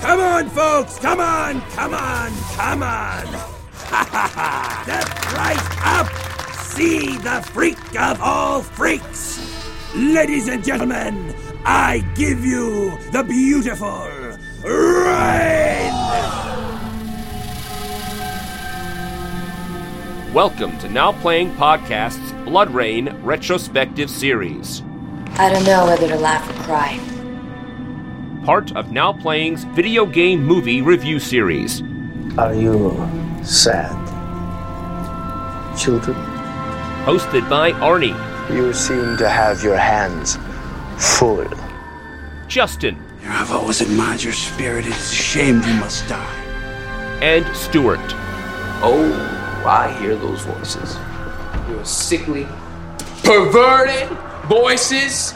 Come on, folks! Come on! Come on! Come on! Ha ha ha! Step right up! See the freak of all freaks! Ladies and gentlemen, I give you the beautiful Rayne! Welcome to Now Playing Podcast's BloodRayne Retrospective Series. I don't know whether to laugh or cry. Part of Now Playing's video game movie review series. Are you sad? Children? Hosted by Arnie, You seem to have your hands full. Justin, I've always admired your spirit. It's a shame you must die. and Stuart. Oh, I hear those voices. Your sickly, perverted voices.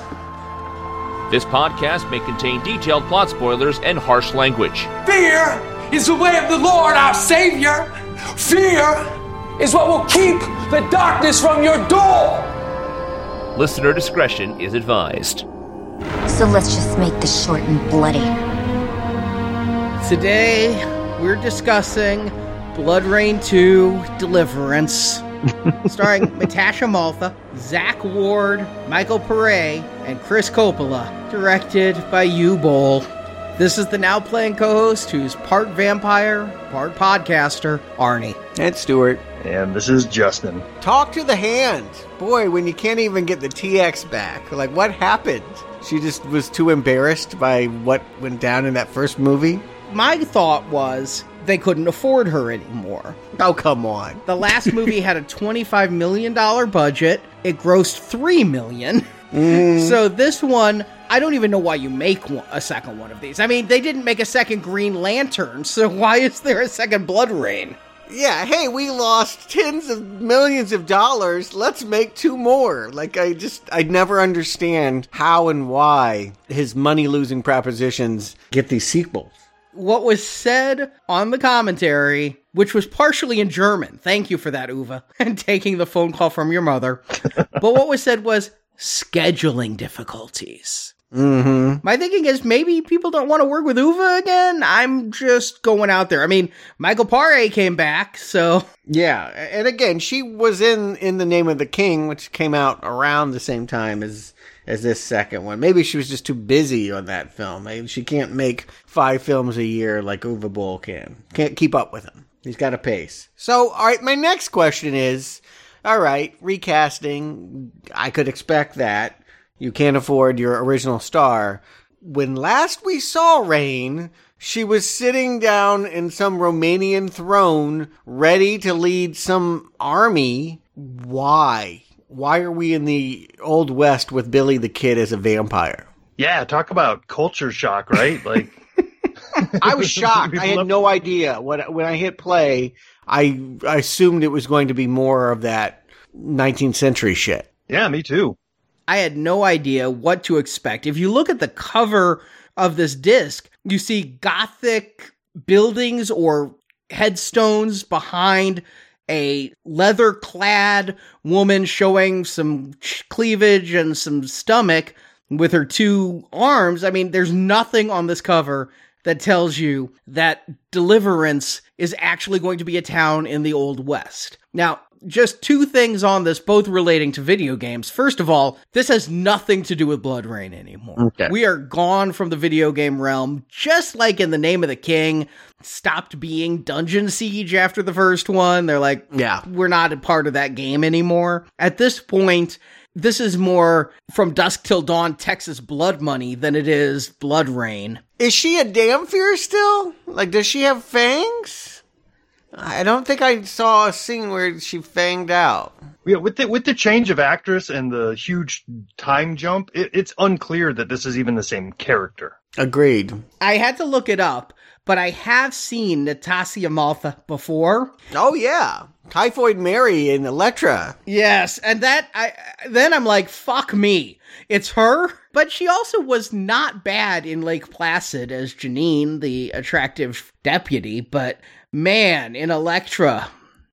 This podcast may contain detailed plot spoilers and harsh language. Fear is the way of the Lord our Savior. Fear is what will keep the darkness from your door. Listener discretion is advised. So let's just make this short and bloody. Today, we're discussing BloodRayne 2 Deliverance, starring Natasha Malthe, Zack Ward, Michael Paré, and Chris Coppola, directed by Uwe Boll. This is the now playing co host who's part vampire, part podcaster, Arnie. And Stuart. And this is Justin. Talk to the hand. Boy, when you can't even get the TX back. Like, what happened? She just was too embarrassed by what went down in that first movie? My thought was they couldn't afford her anymore. Oh, come on. The last movie had a $25 million budget. It grossed $3 million. Mm-hmm. So this one, I don't even know why you make one, a second one of these. I mean, they didn't make a second Green Lantern, so why is there a second BloodRayne? Yeah, hey, we lost tens of millions of dollars. Let's make two more. Like, I just, I never understand how and why his money losing propositions get these sequels. What was said on the commentary, which was partially in German, thank you for that, Uwe, and taking the phone call from your mother. but what was said was scheduling difficulties. Mm-hmm. My thinking is maybe people don't want to work with Uwe again. I'm just going out there. I mean, Michael Pare came back, so Yeah, and again, she was in in the Name of the King, which came out around the same time as as this second one. Maybe she was just too busy on that film. Maybe she can't make five films a year like Uwe Boll can. Can't keep up with him. He's got a pace. So, all right, my next question is, all right, recasting. I could expect that. You can't afford your original star. When last we saw Rayne, she was sitting down in some Romanian throne, ready to lead some army. Why? Why are we in the Old West with Billy the Kid as a vampire? Yeah, talk about culture shock, right? Like, I was shocked. I had no idea. When, when I hit play, I, I assumed it was going to be more of that 19th century shit. yeah, me too. I had no idea what to expect. If you look at the cover of this disc, you see gothic buildings or headstones behind a leather clad woman showing some cleavage and some stomach with her two arms. I mean, there's nothing on this cover that tells you that Deliverance is actually going to be a town in the Old West. Now, just two things on this, both relating to video games. First of all, this has nothing to do with BloodRayne anymore. Okay. We are gone from the video game realm, just like in the Name of the King stopped being Dungeon Siege after the first one. They're like, Yeah. we're not a part of that game anymore. At this point, this is more from Dusk Till Dawn Texas Blood Money than it is BloodRayne. Is she a dhampir still? Like, does she have fangs? I don't think I saw a scene where she fanged out. Yeah, with the with the change of actress and the huge time jump, it, it's unclear that this is even the same character. Agreed. I had to look it up, but I have seen Natasha Malthe before. Oh yeah, Typhoid Mary in Elektra. Yes, and that I then I'm like, fuck me. It's her, but she also was not bad in Lake Placid as Janine, the attractive deputy, but man, in Elektra.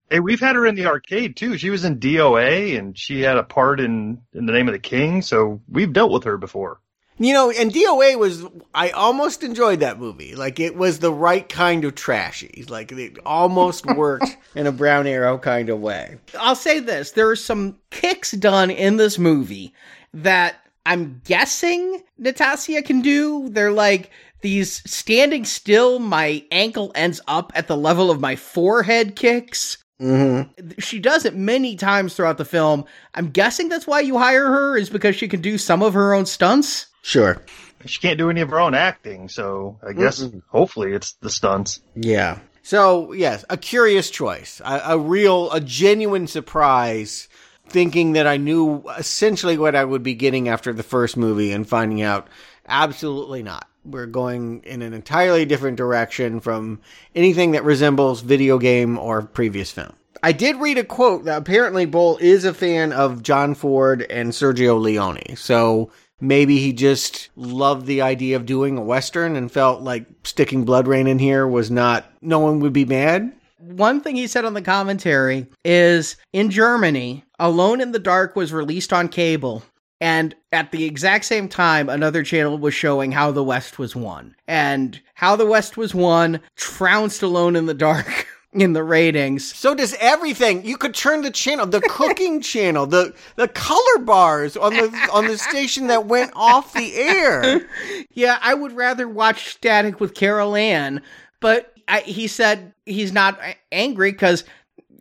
Hey, we've had her in the arcade too. She was in DOA and she had a part in in the name of the king, so we've dealt with her before. You know, and DOA was, I almost enjoyed that movie. Like, it was the right kind of trashy. Like, it almost worked in a Brown Arrow kind of way. I'll say this there are some kicks done in this movie that I'm guessing Natasha can do. They're like these standing still, my ankle ends up at the level of my forehead kicks. Mm-hmm. She does it many times throughout the film. I'm guessing that's why you hire her, is because she can do some of her own stunts. Sure. She can't do any of her own acting, so I guess hopefully it's the stunts. Yeah. So, yes, a curious choice. A, a real, a genuine surprise thinking that I knew essentially what I would be getting after the first movie and finding out absolutely not. We're going in an entirely different direction from anything that resembles video game or previous film. I did read a quote that apparently Boll is a fan of John Ford and Sergio Leone. So maybe he just loved the idea of doing a Western and felt like sticking BloodRayne in here was not, no one would be mad. One thing he said on the commentary is in Germany, Alone in the Dark was released on cable. And at the exact same time, another channel was showing How the West was won. And How the West was won trounced Alone in the Dark in the ratings. So does everything. You could turn the channel, the cooking channel, the the color bars on the on the station that went off the air. Yeah, I would rather watch Static with Carol Ann, but I, he said he's not angry because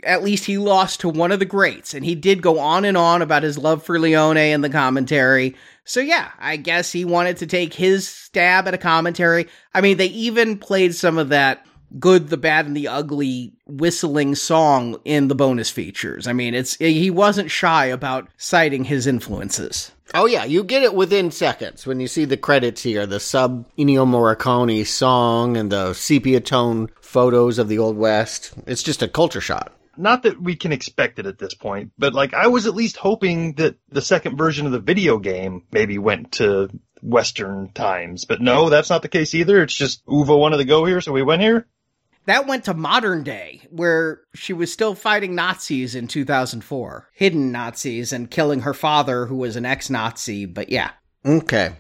at least he lost to one of the greats, and he did go on and on about his love for Leone in the commentary. So yeah, I guess he wanted to take his stab at a commentary. I mean, they even played some of that good, the bad, and the ugly whistling song in the bonus features. I mean, it's he wasn't shy about citing his influences. Oh yeah, you get it within seconds when you see the credits here, the sub Ennio Morricone song and the sepia tone photos of the Old West. It's just a culture shot. Not that we can expect it at this point, but like I was at least hoping that the second version of the video game maybe went to Western times. But no, that's not the case either. It's just Uwe wanted to go here, so we went here. That went to modern day, where she was still fighting Nazis in 2004. Hidden Nazis and killing her father, who was an ex Nazi. But yeah. Okay.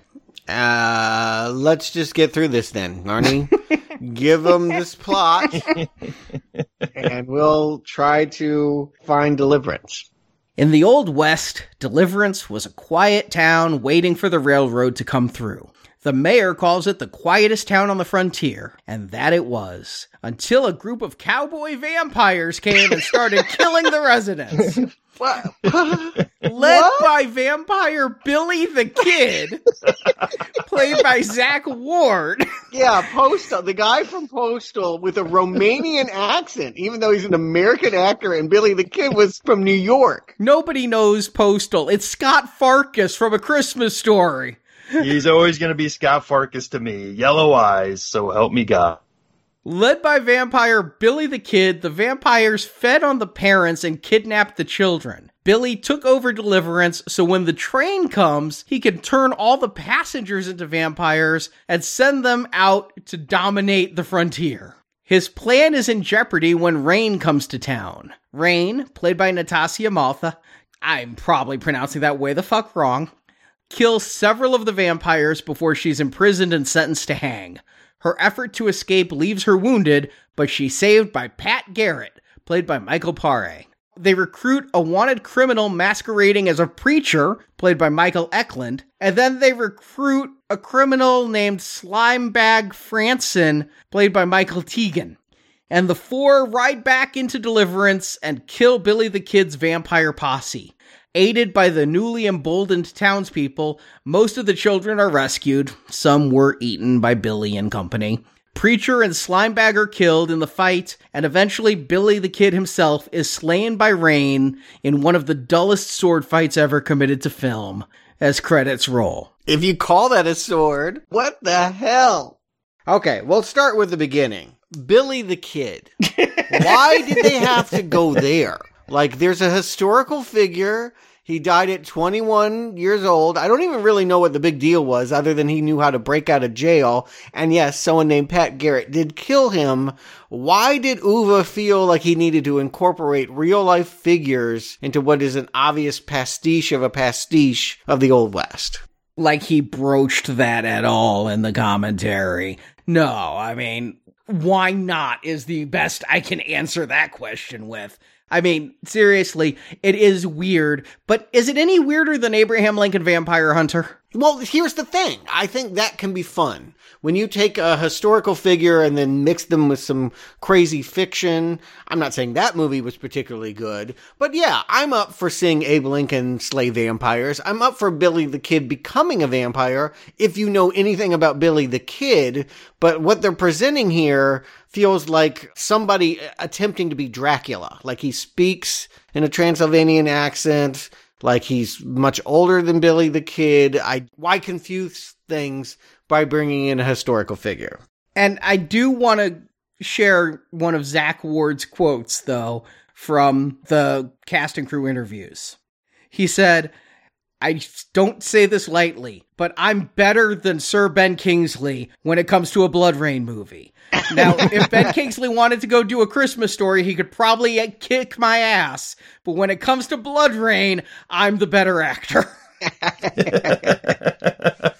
Uh, let's just get through this then, Arnie. Give them this plot, and we'll try to find deliverance. In the Old West, Deliverance was a quiet town waiting for the railroad to come through. The mayor calls it the quietest town on the frontier, and that it was, until a group of cowboy vampires came and started killing the residents. Led by vampire Billy the Kid, played by Zack Ward. Yeah, Postal, the guy from Postal with a Romanian accent, even though he's an American actor, and Billy the Kid was from New York. Nobody knows Postal. It's Scott Farkus from A Christmas Story. He's always going to be Scott Farkus to me. Yellow eyes, so help me God. Led by vampire Billy the Kid, the vampires fed on the parents and kidnapped the children. Billy took over Deliverance, so when the train comes, he can turn all the passengers into vampires and send them out to dominate the frontier. His plan is in jeopardy when Rayne comes to town. Rayne, played by Natasha Malthe, I'm probably pronouncing that way the fuck wrong, kills several of the vampires before she's imprisoned and sentenced to hang. Her effort to escape leaves her wounded, but she's saved by Pat Garrett, played by Michael Paré. They recruit a wanted criminal masquerading as a preacher, played by Michael Eklund, and then they recruit a criminal named Slimebag Franson, played by Michael Teigen. And the four ride back into Deliverance and kill Billy the Kid's vampire posse. Aided by the newly emboldened townspeople, most of the children are rescued. Some were eaten by Billy and company. Preacher and Slimebag are killed in the fight, and eventually Billy the Kid himself is slain by Rayne in one of the dullest sword fights ever committed to film, as credits roll. If you call that a sword, what the hell? Okay, we'll start with the beginning. Billy the Kid. Why did they have to go there? Like, there's a historical figure. He died at 21 years old. I don't even really know what the big deal was, other than he knew how to break out of jail. And yes, someone named Pat Garrett did kill him. Why did Uwe feel like he needed to incorporate real life figures into what is an obvious pastiche of a pastiche of the Old West? like he broached that at all in the commentary. No, I mean, why not is the best I can answer that question with. I mean, seriously, it is weird, but is it any weirder than Abraham Lincoln Vampire Hunter? Well, here's the thing. I think that can be fun. When you take a historical figure and then mix them with some crazy fiction, I'm not saying that movie was particularly good, but yeah, I'm up for seeing Abe Lincoln slay vampires. I'm up for Billy the Kid becoming a vampire if you know anything about Billy the Kid, but what they're presenting here feels like somebody attempting to be Dracula. Like he speaks in a Transylvanian accent, like he's much older than Billy the Kid. I why confuse things by bringing in a historical figure? And I do want to share one of Zack Ward's quotes though from the cast and crew interviews. He said, I don't say this lightly, but I'm better than Sir Ben Kingsley when it comes to a BloodRayne movie. Now, if Ben Kingsley wanted to go do a Christmas story, he could probably kick my ass. But when it comes to BloodRayne, I'm the better actor.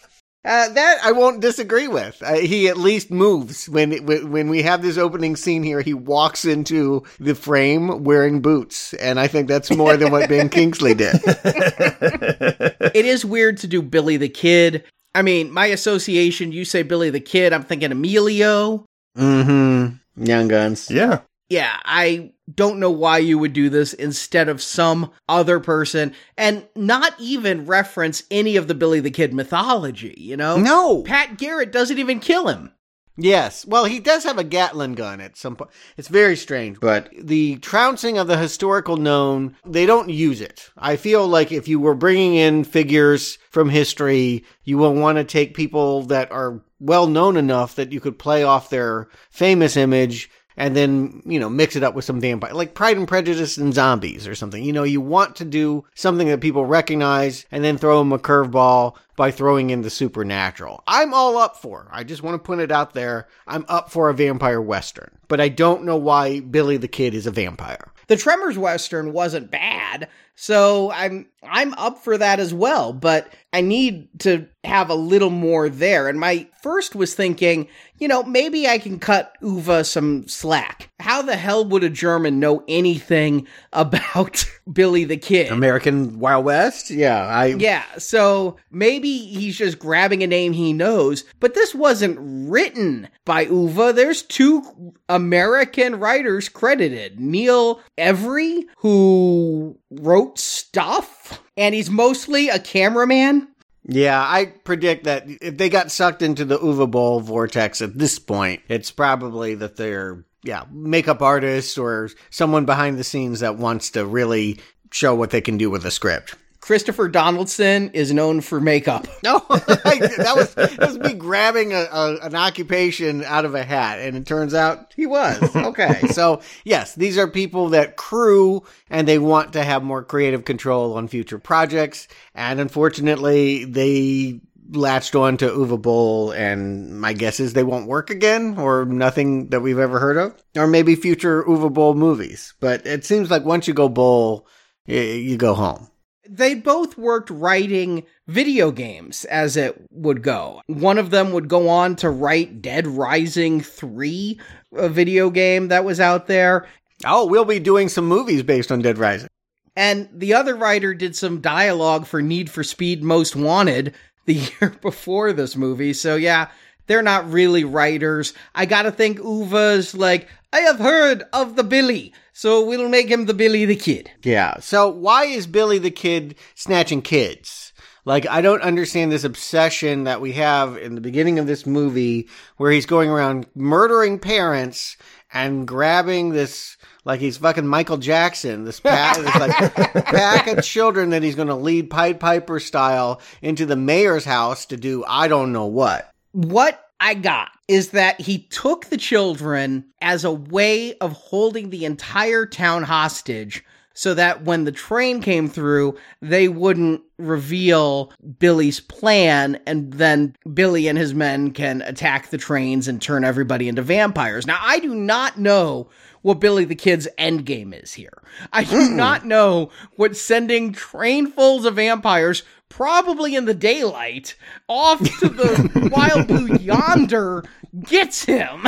Uh, that I won't disagree with. Uh, he at least moves when, when when we have this opening scene here. He walks into the frame wearing boots, and I think that's more than what Ben Kingsley did. it is weird to do Billy the Kid. I mean, my association. You say Billy the Kid, I'm thinking Emilio. Mm-hmm. Young Guns. Yeah. Yeah, I don't know why you would do this instead of some other person and not even reference any of the Billy the Kid mythology, you know? No. Pat Garrett doesn't even kill him. Yes. Well, he does have a Gatling gun at some point. It's very strange, but the trouncing of the historical known, they don't use it. I feel like if you were bringing in figures from history, you will want to take people that are well known enough that you could play off their famous image and then, you know, mix it up with some vampire, like Pride and Prejudice and zombies or something. You know, you want to do something that people recognize and then throw them a curveball by throwing in the supernatural. I'm all up for. I just want to put it out there. I'm up for a vampire western, but I don't know why Billy the Kid is a vampire. The Tremors western wasn't bad, so I'm I'm up for that as well, but I need to have a little more there. And my first was thinking, you know, maybe I can cut Uwe some slack. How the hell would a German know anything about Billy the Kid? American Wild West? Yeah, I Yeah, so maybe he's just grabbing a name he knows, but this wasn't written by Uwe. There's two American writers credited. Neil Every, who wrote stuff, and he's mostly a cameraman. Yeah, I predict that if they got sucked into the Uwe Boll vortex at this point, it's probably that they're yeah, makeup artists or someone behind the scenes that wants to really show what they can do with a script. Christopher Donaldson is known for makeup. No, that was that was me grabbing a, a, an occupation out of a hat, and it turns out he was. Okay, so yes, these are people that crew, and they want to have more creative control on future projects, and unfortunately, they latched on to Uwe Boll, and my guess is they won't work again, or nothing that we've ever heard of, or maybe future Uwe Boll movies. But it seems like once you go Boll, you go home they both worked writing video games as it would go. One of them would go on to write Dead Rising 3, a video game that was out there. Oh, we'll be doing some movies based on Dead Rising. And the other writer did some dialogue for Need for Speed Most Wanted the year before this movie. So yeah, they're not really writers. I gotta think Uwe's like, I have heard of the Billy, so we'll make him the Billy the Kid. Yeah. So why is Billy the Kid snatching kids? Like, I don't understand this obsession that we have in the beginning of this movie where he's going around murdering parents and grabbing this, like he's fucking Michael Jackson, this pack, this like pack of children that he's going to lead Pied Piper style into the mayor's house to do I don't know what. What I got is that he took the children as a way of holding the entire town hostage so that when the train came through, they wouldn't reveal Billy's plan, and then Billy and his men can attack the trains and turn everybody into vampires. Now, I do not know what Billy the Kid's end game is here. I do not know what sending trainfuls of vampires, probably in the daylight, off to the wild blue yonder gets him.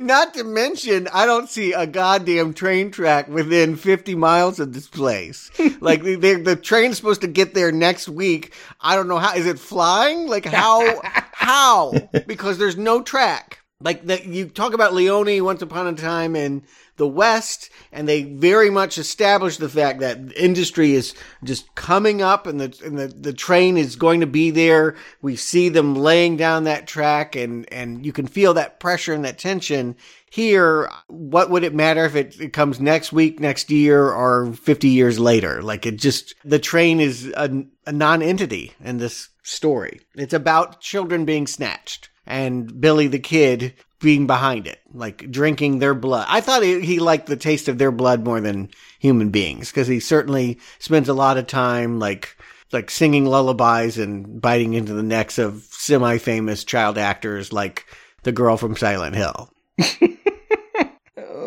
Not to mention, I don't see a goddamn train track within 50 miles of this place. like, the, the, the train's supposed to get there next week. I don't know how. Is it flying? Like, how? how? Because there's no track. Like, that you talk about Leone once upon a time in the West, and they very much established the fact that industry is just coming up and the, and the, the train is going to be there. We see them laying down that track and, and you can feel that pressure and that tension. Here, what would it matter if it, it comes next week, next year, or 50 years later? Like it just, the train is a, a non-entity in this story. It's about children being snatched and Billy the Kid being behind it, like drinking their blood. I thought he, he liked the taste of their blood more than human beings because he certainly spends a lot of time like like singing lullabies and biting into the necks of semi-famous child actors like the girl from Silent Hill.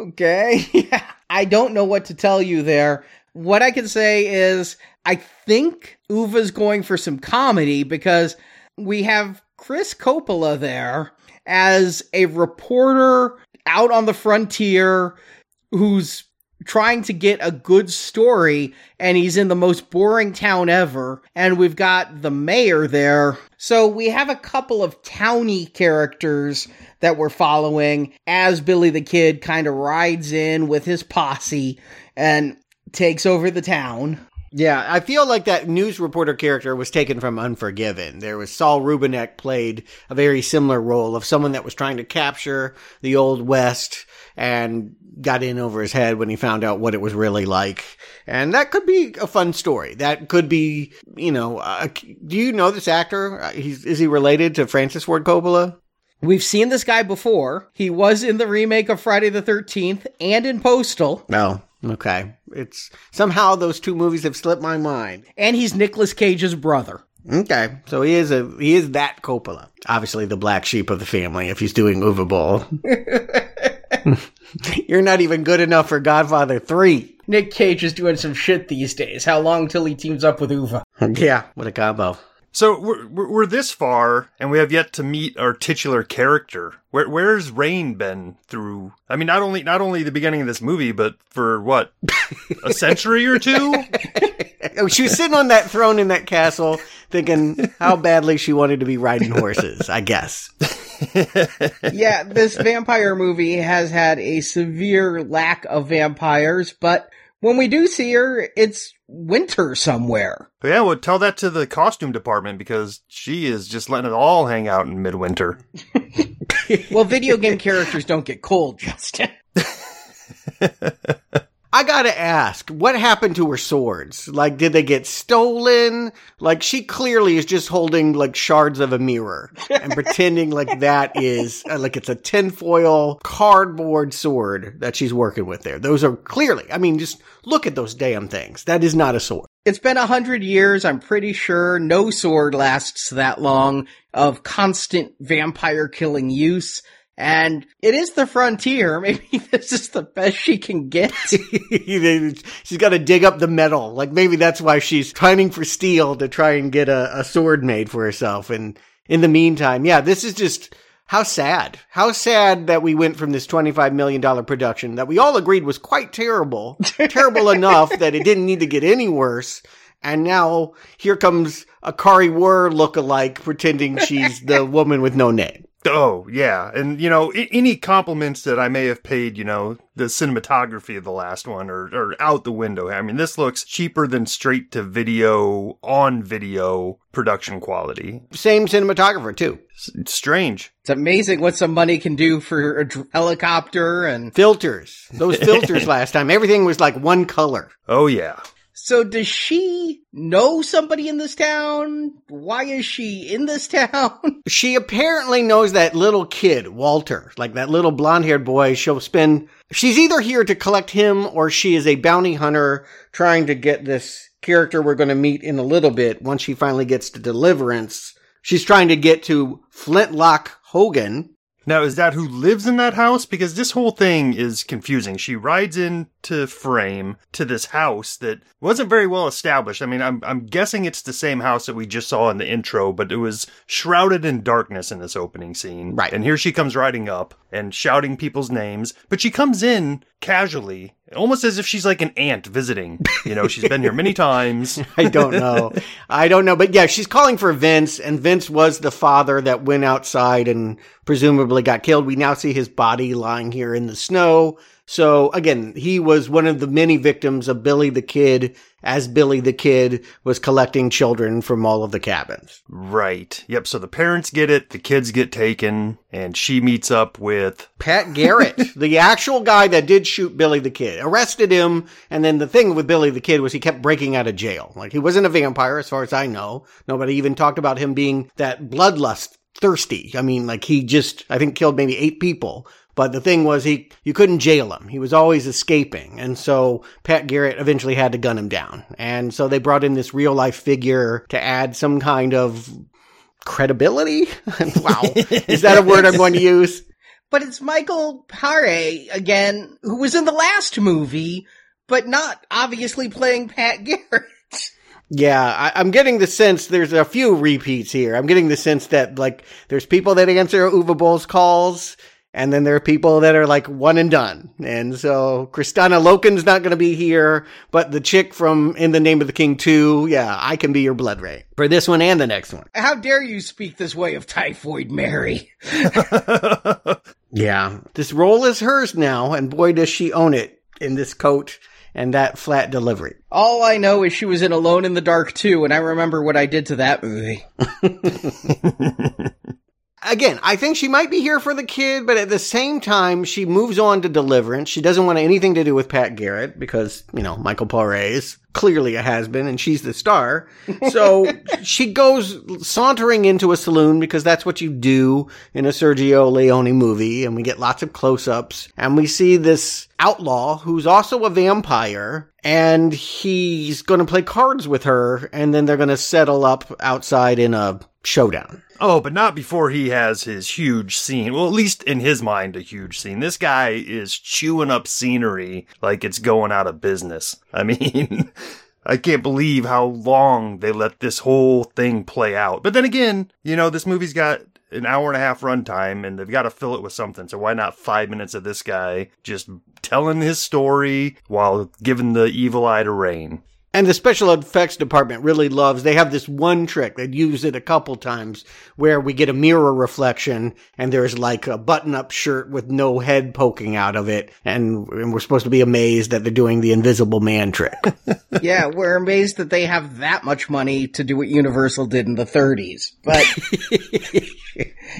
Okay. I don't know what to tell you there. What I can say is I think Uwe's going for some comedy because we have Chris Coppola there as a reporter out on the frontier who's trying to get a good story and he's in the most boring town ever and we've got the mayor there. So we have a couple of towny characters that we're following as billy the kid kind of rides in with his posse and takes over the town Yeah, I feel like that news reporter character was taken from Unforgiven. There was Saul Rubinek played a very similar role of someone that was trying to capture the old West and got in over his head when he found out what it was really like. And that could be a fun story. That could be, you know, uh, do you know this actor? Uh, He's, is he related to Francis Ford Coppola? we've seen this guy before he was in the remake of friday the 13th and in postal No. Okay. It's somehow those two movies have slipped my mind. and he's Nicolas cage's brother Okay, so he is a he is that Coppola. Obviously, the black sheep of the family. If he's doing Uwe Boll, you're not even good enough for Godfather Three. nick cage is doing some shit these days how long till he teams up with Uwe Yeah, what a combo. So we're, we're we're this far, and we have yet to meet our titular character. Where where's Rayne been through? I mean, not only not only the beginning of this movie, but for what a century or two. Oh, She was sitting on that throne in that castle, thinking how badly she wanted to be riding horses. I guess. yeah, this vampire movie has had a severe lack of vampires, but when we do see her, it's winter somewhere. Yeah, well, tell that to the costume department because she is just letting it all hang out in midwinter. Well, video game characters don't get cold, Justin. I gotta ask, what happened to her swords? Like, did they get stolen? Like, she clearly is just holding like shards of a mirror and pretending like that is uh, like it's a tinfoil cardboard sword that she's working with there. Those are clearly, I mean, just look at those damn things. That is not a sword. It's been a hundred years, I'm pretty sure no sword lasts that long of constant vampire killing use. And it is the frontier. Maybe this is the best she can get. she's got to dig up the metal. Like maybe that's why she's pining for steel to try and get a, a sword made for herself. And in the meantime, yeah, this is just how sad. How sad that we went from this $25 million production that we all agreed was quite terrible. terrible enough that it didn't need to get any worse. And now here comes a Kari Wuhrer look-alike pretending she's the woman with no name. Oh yeah, and you know I- any compliments that I may have paid, you know, the cinematography of the last one are, are out the window. I mean, this looks cheaper than straight to video on video production quality. Same cinematographer too. It's strange. It's amazing what some money can do for a dr- helicopter and Filters. Those filters last time, everything was like one color. Oh yeah. So does she know somebody in this town? Why is she in this town? She apparently knows that little kid, Walter, like that little blonde haired boy. She'll spend, she's either here to collect him or she is a bounty hunter trying to get this character we're going to meet in a little bit once she finally gets to Deliverance. She's trying to get to Flintlock Hogan. Now, is that who lives in that house? Because this whole thing is confusing. She rides into frame to this house that wasn't very well established. I mean, I'm, I'm guessing it's the same house that we just saw in the intro, but it was shrouded in darkness in this opening scene. Right. And here she comes riding up and shouting people's names, but she comes in casually, almost as if she's like an aunt visiting. You know, she's been here many times. I don't know. I don't know. But yeah, she's calling for Vince, and Vince was the father that went outside and presumably got killed. We now see his body lying here in the snow. So again, he was one of the many victims of Billy the Kid as Billy the Kid was collecting children from all of the cabins. Right. Yep. So the parents get it, the kids get taken, and she meets up with Pat Garrett, the actual guy that did shoot Billy the Kid, arrested him. And then the thing with Billy the Kid was he kept breaking out of jail. Like he wasn't a vampire, as far as I know. Nobody even talked about him being that bloodlust thirsty. I mean, like he just, I think killed maybe eight people. But the thing was, he you couldn't jail him. He was always escaping, and so Pat Garrett eventually had to gun him down. And so they brought in this real life figure to add some kind of credibility. wow, is that a word I'm going to use? But it's Michael Paré again, who was in the last movie, but not obviously playing Pat Garrett. Yeah, I, I'm getting the sense there's a few repeats here. I'm getting the sense that like there's people that answer Uwe Boll's calls, and then there are people that are like one and done. And so Kristanna Loken's not going to be here, but the chick from In the Name of the King 2, yeah, I can be your blood ray for this one and the next one. How dare you speak this way of Typhoid Mary? Yeah, this role is hers now, and boy, does she own it in this coat and that flat delivery. All I know is she was in Alone in the Dark too, and I remember what I did to that movie. Again, I think she might be here for the kid, but at the same time, she moves on to Deliverance. She doesn't want anything to do with Pat Garrett because, you know, Michael Paré is clearly a has-been and she's the star. So she goes sauntering into a saloon because that's what you do in a Sergio Leone movie. And we get lots of close-ups and we see this outlaw who's also a vampire and he's going to play cards with her and then they're going to settle up outside in a showdown. Oh, but not before he has his huge scene. Well, at least in his mind, a huge scene. This guy is chewing up scenery like it's going out of business. I mean, I can't believe how long they let this whole thing play out. But then again, you know, this movie's got an hour and a half runtime and they've got to fill it with something. So why not five minutes of this guy just telling his story while giving the evil eye to Rayne? And the special effects department really loves, they have this one trick, they use it a couple times, where we get a mirror reflection and there's like a button up shirt with no head poking out of it. And, and we're supposed to be amazed that they're doing the invisible man trick. yeah, we're amazed that they have that much money to do what Universal did in the 30s. But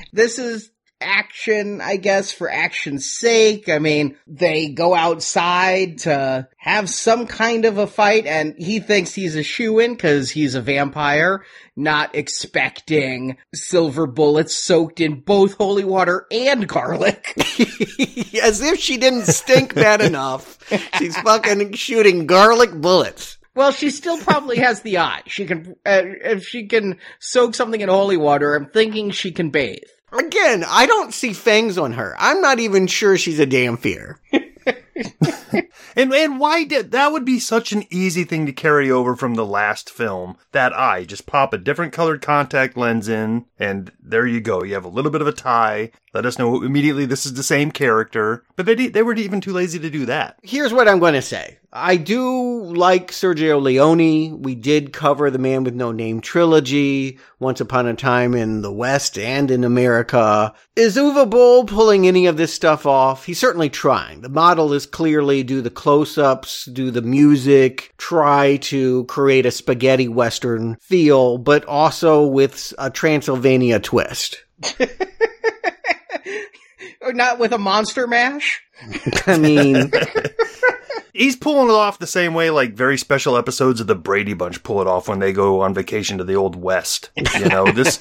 this is action, I guess, for action's sake. I mean, they go outside to have some kind of a fight and he thinks he's a shoe-in because he's a vampire, not expecting silver bullets soaked in both holy water and garlic. As if she didn't stink bad enough. She's fucking shooting garlic bullets. Well, she still probably has the eye. She can, uh, if she can soak something in holy water, I'm thinking she can bathe. Again, I don't see fangs on her. I'm not even sure she's a dhampir. and and why did that would be such an easy thing to carry over from the last film? That eye, just pop a different colored contact lens in, and there you go. You have a little bit of a tie. Let us know immediately this is the same character. But they they were even too lazy to do that. Here's what I'm going to say. I do like Sergio Leone. We did cover the Man with No Name trilogy once upon a time in the West and in America. Is Uwe Boll pulling any of this stuff off? He's certainly trying. The model is clearly do the close-ups, do the music, try to create a spaghetti western feel, but also with a Transylvania twist. or not with a monster mash? I mean, he's pulling it off the same way like very special episodes of the Brady Bunch pull it off when they go on vacation to the old west. You know, this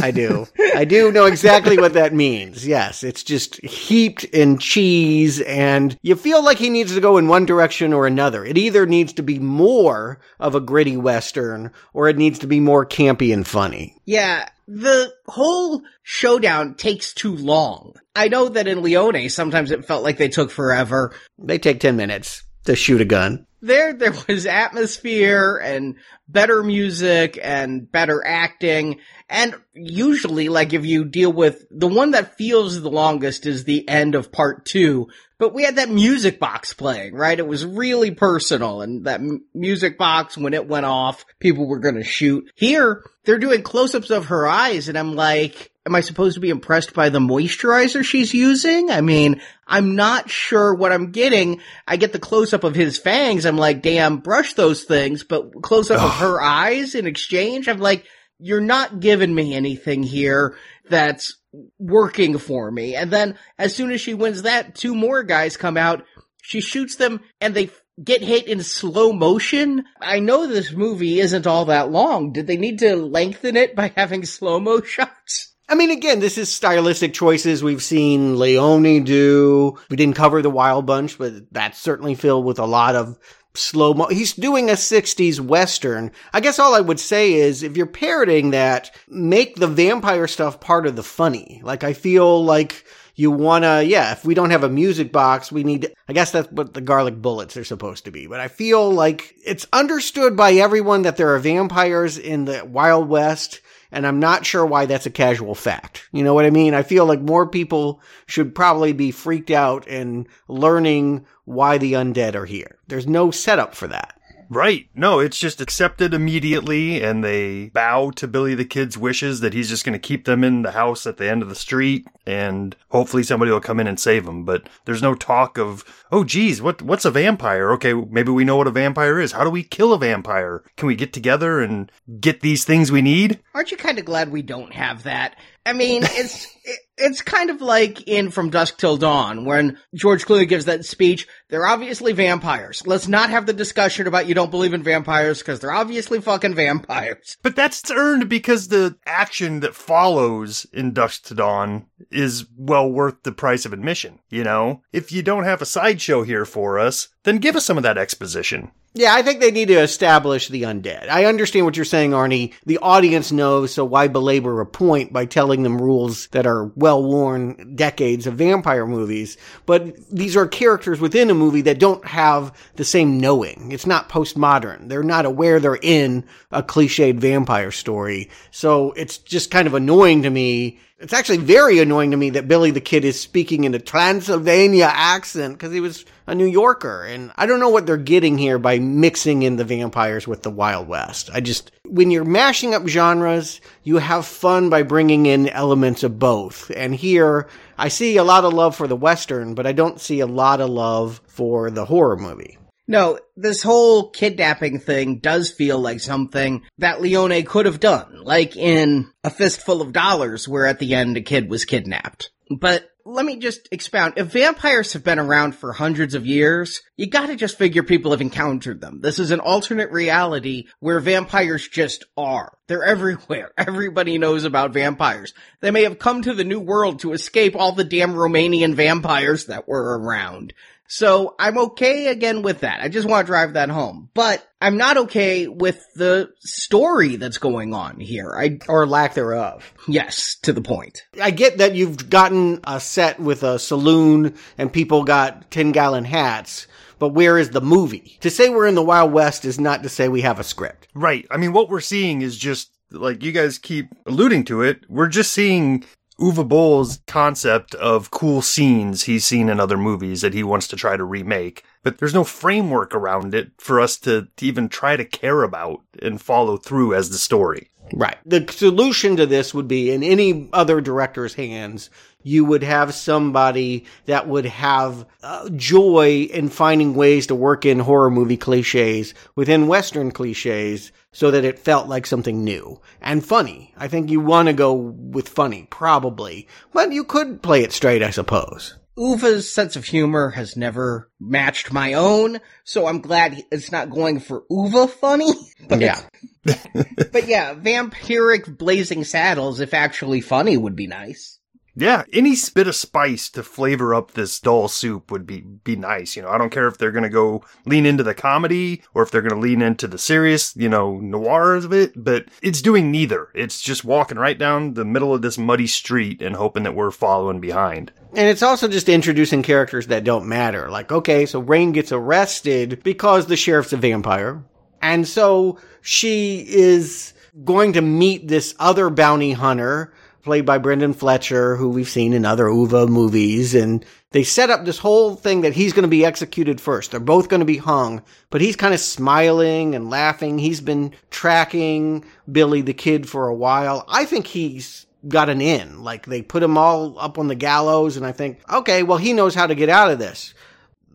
I do. I do know exactly what that means. Yes, it's just heaped in cheese and you feel like he needs to go in one direction or another. It either needs to be more of a gritty western or it needs to be more campy and funny. Yeah, the whole showdown takes too long. I know that in Leone, sometimes it felt like they took forever. They take 10 minutes to shoot a gun. There, there was atmosphere and better music and better acting. And usually, like if you deal with the one that feels the longest is the end of part two, but we had that music box playing, right? It was really personal and that m- music box, when it went off, people were going to shoot. Here, they're doing close-ups of her eyes and I'm like, am I supposed to be impressed by the moisturizer she's using? I mean, I'm not sure what I'm getting. I get the close-up of his fangs. I'm like, damn, brush those things, but close-up of her eyes in exchange, I'm like, you're not giving me anything here that's working for me. And then as soon as she wins that, two more guys come out. She shoots them and they get hit in slow motion. I know this movie isn't all that long. Did they need to lengthen it by having slow mo shots? I mean, again, this is stylistic choices we've seen Leone do. We didn't cover the Wild Bunch, but that's certainly filled with a lot of slow mo. He's doing a 60s Western. I guess all I would say is if you're parroting that, make the vampire stuff part of the funny. Like, I feel like you wanna, yeah, if we don't have a music box, we need, I guess that's what the garlic bullets are supposed to be. But I feel like it's understood by everyone that there are vampires in the Wild West and I'm not sure why that's a casual fact. You know what I mean? I feel like more people should probably be freaked out and learning why the undead are here. There's no setup for that. Right. No, it's just accepted immediately and they bow to Billy the Kid's wishes that he's just going to keep them in the house at the end of the street and hopefully somebody will come in and save them. But there's no talk of, oh geez, what, what's a vampire? Okay, maybe we know what a vampire is. How do we kill a vampire? Can we get together and get these things we need? Aren't you kind of glad we don't have that? I mean, it's it, it's kind of like in From Dusk Till Dawn when George Clooney gives that speech. They're obviously vampires. Let's not have the discussion about you don't believe in vampires because they're obviously fucking vampires. But that's earned because the action that follows in Dusk to Dawn is well worth the price of admission. You know, if you don't have a sideshow here for us, then give us some of that exposition. Yeah, I think they need to establish the undead. I understand what you're saying, Arnie. The audience knows, so why belabor a point by telling them rules that are well worn decades of vampire movies? But these are characters within a movie that don't have the same knowing. It's not postmodern. They're not aware they're in a cliched vampire story. So it's just kind of annoying to me it's actually very annoying to me that Billy the Kid is speaking in a Transylvania accent because he was a New Yorker. And I don't know what they're getting here by mixing in the vampires with the Wild West. I just, when you're mashing up genres, you have fun by bringing in elements of both. And here, I see a lot of love for the Western, but I don't see a lot of love for the horror movie. No, this whole kidnapping thing does feel like something that Leone could have done, like in A Fistful of Dollars, where at the end a kid was kidnapped. But let me just expound. If vampires have been around for hundreds of years, you gotta just figure people have encountered them. This is an alternate reality where vampires just are. They're everywhere. Everybody knows about vampires. They may have come to the new world to escape all the damn Romanian vampires that were around. So I'm okay again with that. I just want to drive that home. But I'm not okay with the story that's going on here. I Or lack thereof. yes, to the point. I get that you've gotten a set with a saloon and people got 10 gallon hats, but where is the movie? To say we're in the Wild West is not to say we have a script. Right. I mean, what we're seeing is just like you guys keep alluding to it. We're just seeing Uwe Boll's concept of cool scenes he's seen in other movies that he wants to try to remake, but there's no framework around it for us to, to even try to care about and follow through as the story. Right. The solution to this would be in any other director's hands, you would have somebody that would have uh, joy in finding ways to work in horror movie cliches within Western cliches so that it felt like something new and funny. I think you want to go with funny, probably, but you could play it straight, I suppose. Uwe's sense of humor has never matched my own, so I'm glad it's not going for Uwe funny. But Yeah. but yeah, vampiric blazing saddles, if actually funny, would be nice. Yeah, any bit of spice to flavor up this dull soup would be be nice. You know, I don't care if they're to go lean into the comedy or if they're to lean into the serious, you know, noir of it, but it's doing neither. It's just walking right down the middle of this muddy street and hoping that we're following behind. And it's also just introducing characters that don't matter. Like, okay, so Rayne gets arrested because the sheriff's a vampire. And so she is going to meet this other bounty hunter played by Brendan Fletcher, who we've seen in other Uwe movies. And they set up this whole thing that he's going to be executed first. They're both going to be hung, but he's kind of smiling and laughing. He's been tracking Billy the Kid for a while. I think he's got an in. Like they put him all up on the gallows, and I think, okay, well, he knows how to get out of this.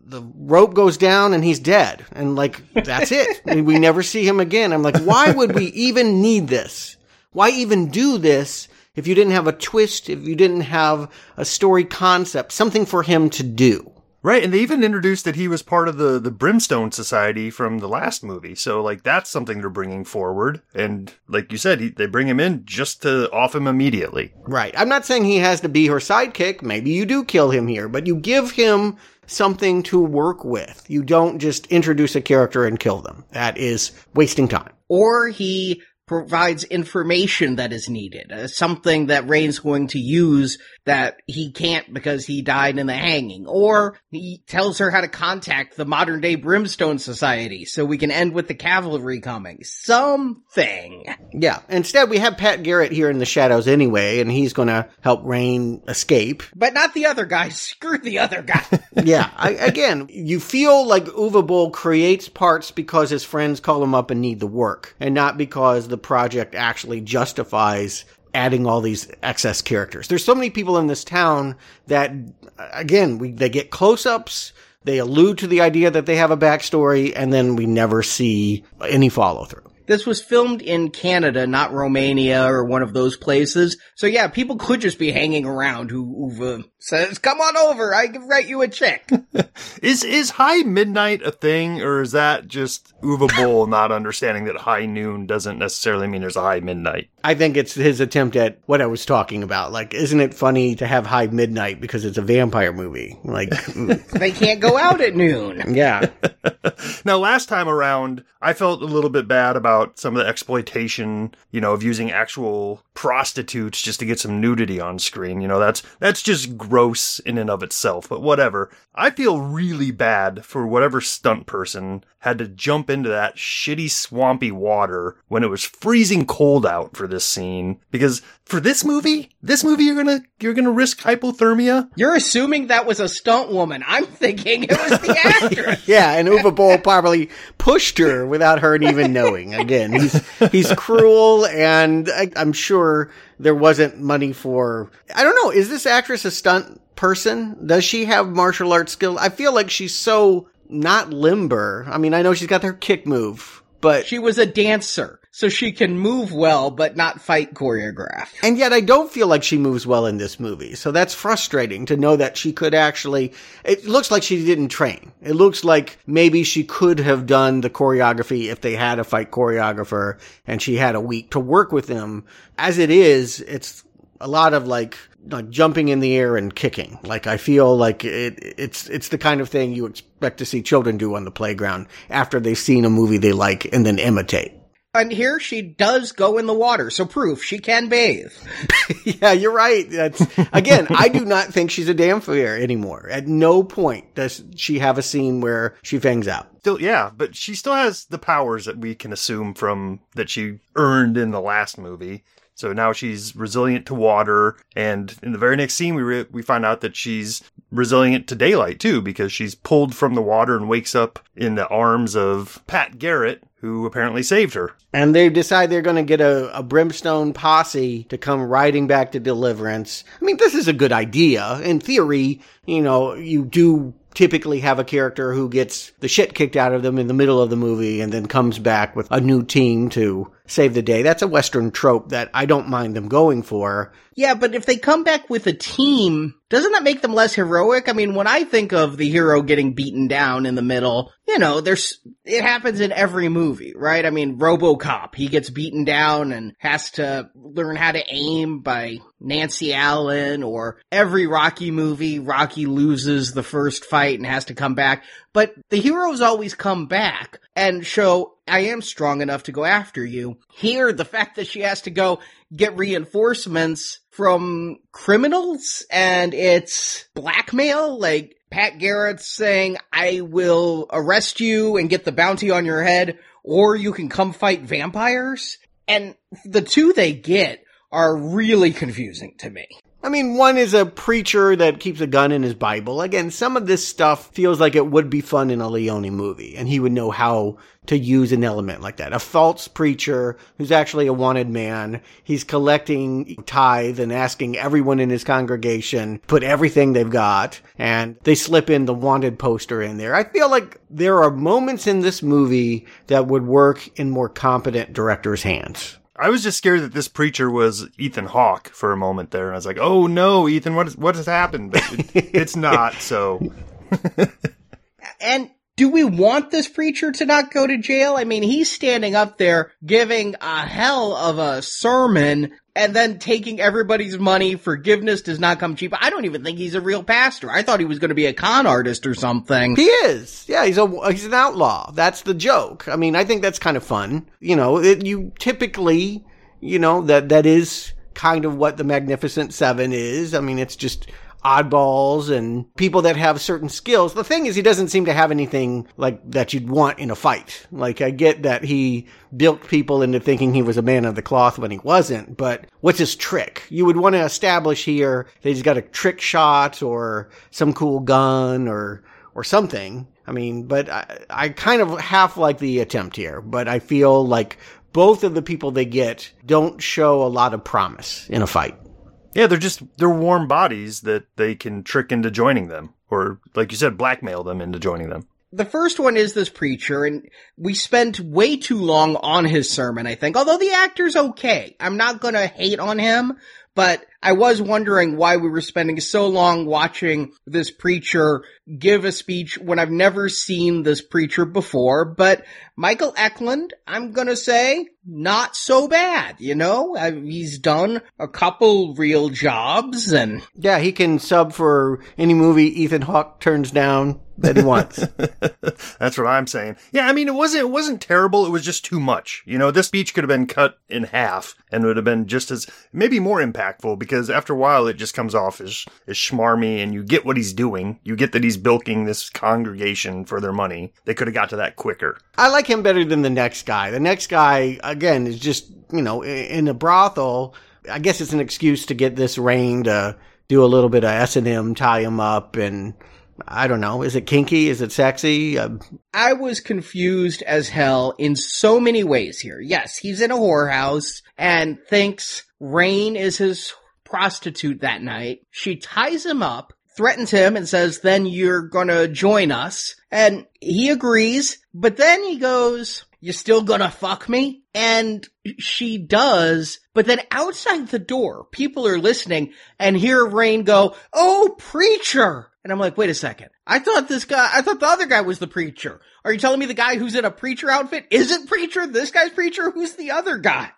The rope goes down and he's dead. And like, that's it. we never see him again. I'm like, why would we even need this? Why even do this if you didn't have a twist, if you didn't have a story concept, something for him to do? Right, and they even introduced that he was part of the the Brimstone Society from the last movie. So like that's something they're bringing forward. And like you said, he, they bring him in just to off him immediately. Right. I'm not saying he has to be her sidekick. Maybe you do kill him here, but you give him something to work with. You don't just introduce a character and kill them. That is wasting time. Or he provides information that is needed, uh, something that Rayne's going to use that he can't because he died in the hanging, or he tells her how to contact the modern day Brimstone Society so we can end with the cavalry coming. Something. Yeah. Instead, we have Pat Garrett here in the shadows anyway, and he's going to help Rayne escape. But not the other guy. Screw the other guy. yeah. I, again, you feel like Uwe Boll creates parts because his friends call him up and need the work, and not because the project actually justifies adding all these excess characters. There's so many people in this town that, again, we, they get close ups, they allude to the idea that they have a backstory, and then we never see any follow through. This was filmed in Canada, not Romania or one of those places. So yeah, people could just be hanging around who, who uh, says, "Come on over, I can write you a check." is is high midnight a thing, or is that just Uwe Boll not understanding that high noon doesn't necessarily mean there's a high midnight? I think it's his attempt at what I was talking about. Like, isn't it funny to have high midnight because it's a vampire movie? Like, they can't go out at noon. Yeah. now, last time around, I felt a little bit bad about some of the exploitation, you know, of using actual prostitutes just to get some nudity on screen. You know, that's that's just gross in and of itself. But whatever. I feel really bad for whatever stunt person had to jump into that shitty swampy water when it was freezing cold out for this scene because for this movie, this movie you're going to you're going to risk hypothermia? You're assuming that was a stunt woman. I'm thinking it was the actress. yeah, and Uwe Boll probably pushed her without her even knowing. Again, he's he's cruel and I, I'm sure there wasn't money for I don't know, is this actress a stunt person? Does she have martial arts skill? I feel like she's so not limber. I mean, I know she's got her kick move, but she was a dancer. So she can move well, but not fight choreograph. And yet I don't feel like she moves well in this movie. So that's frustrating to know that she could actually, it looks like she didn't train. It looks like maybe she could have done the choreography if they had a fight choreographer and she had a week to work with them. As it is, it's a lot of like like jumping in the air and kicking. Like I feel like it, it's it's the kind of thing you expect to see children do on the playground after they've seen a movie they like and then imitate. And here she does go in the water, so proof she can bathe. yeah, you're right. That's again, I do not think she's a vampire anymore. At no point does she have a scene where she fangs out. Still, yeah, but she still has the powers that we can assume from that she earned in the last movie. So now she's resilient to water, and in the very next scene, we re- we find out that she's resilient to daylight too, because she's pulled from the water and wakes up in the arms of Pat Garrett, who apparently saved her. And they decide they're going to get a, a, brimstone posse to come riding back to Deliverance. I mean, this is a good idea. In theory, you know, you do typically have a character who gets the shit kicked out of them in the middle of the movie and then comes back with a new team to save the day. That's a Western trope that I don't mind them going for. Yeah, but if they come back with a team, doesn't that make them less heroic? I mean, when I think of the hero getting beaten down in the middle, you know, there's, it happens in every movie, right? I mean, Robocop, he gets beaten down and has to learn how to aim by Nancy Allen or every Rocky movie, Rocky loses the first fight and has to come back. But the heroes always come back and show, I am strong enough to go after you. Here, the fact that she has to go get reinforcements from criminals and it's blackmail, like Pat Garrett saying, I will arrest you and get the bounty on your head, or you can come fight vampires. And the two they get are really confusing to me. I mean, one is a preacher that keeps a gun in his Bible. Again, some of this stuff feels like it would be fun in a Leone movie, and he would know how to use an element like that. A false preacher who's actually a wanted man. He's collecting tithe and asking everyone in his congregation put everything they've got, and they slip in the wanted poster in there. I feel like there are moments in this movie that would work in more competent directors' hands. I was just scared that this preacher was Ethan Hawke for a moment there, and I was like, "Oh no, Ethan, what is, what has happened?" But it, it's not. So, and do we want this preacher to not go to jail? I mean, he's standing up there giving a hell of a sermon and then taking everybody's money. Forgiveness does not come cheap. I don't even think he's a real pastor. I thought he was going to be a con artist or something. He is. Yeah, he's a he's an outlaw. That's the joke. I mean, I think that's kind of fun. You know, it, you typically, you know, that that is kind of what the Magnificent Seven is. I mean, it's just oddballs and people that have certain skills. The thing is, he doesn't seem to have anything like that you'd want in a fight. Like, I get that he built people into thinking he was a man of the cloth when he wasn't, but what's his trick? You would want to establish here that he's got a trick shot or some cool gun or, or something. I mean, but I, I kind of half like the attempt here, but I feel like both of the people they get don't show a lot of promise in a fight. Yeah, they're just they're warm bodies that they can trick into joining them, or like you said, blackmail them into joining them. The first one is this preacher, and we spent way too long on his sermon, I think. Although the actor's okay. I'm not gonna hate on him, but I was wondering why we were spending so long watching this preacher give a speech when I've never seen this preacher before. But Michael Eklund, I'm gonna say, not so bad, you know? He's done a couple real jobs and. Yeah, he can sub for any movie Ethan Hawke turns down that he wants. That's what I'm saying. Yeah, I mean, it wasn't, it wasn't terrible. It was just too much. You know, this speech could have been cut in half and would have been just as, maybe more impactful because after a while it just comes off as, as schmarmy and you get what he's doing. You get that he's bilking this congregation for their money. They could have got to that quicker. I like him better than the next guy. The next guy, again, is just, you know, in a brothel. I guess it's an excuse to get this Rayne to do a little bit of S&M, tie him up and, I don't know. Is it kinky? Is it sexy? Uh, I was confused as hell in so many ways here. Yes, he's in a whorehouse and thinks Rayne is his prostitute that night. She ties him up, threatens him and says, then you're gonna join us. And he agrees, but then he goes, you still gonna fuck me? And she does, but then outside the door, people are listening and hear Rayne go, Oh, preacher! And I'm like, wait a second. I thought this guy, I thought the other guy was the preacher. Are you telling me the guy who's in a preacher outfit isn't preacher? This guy's preacher? Who's the other guy?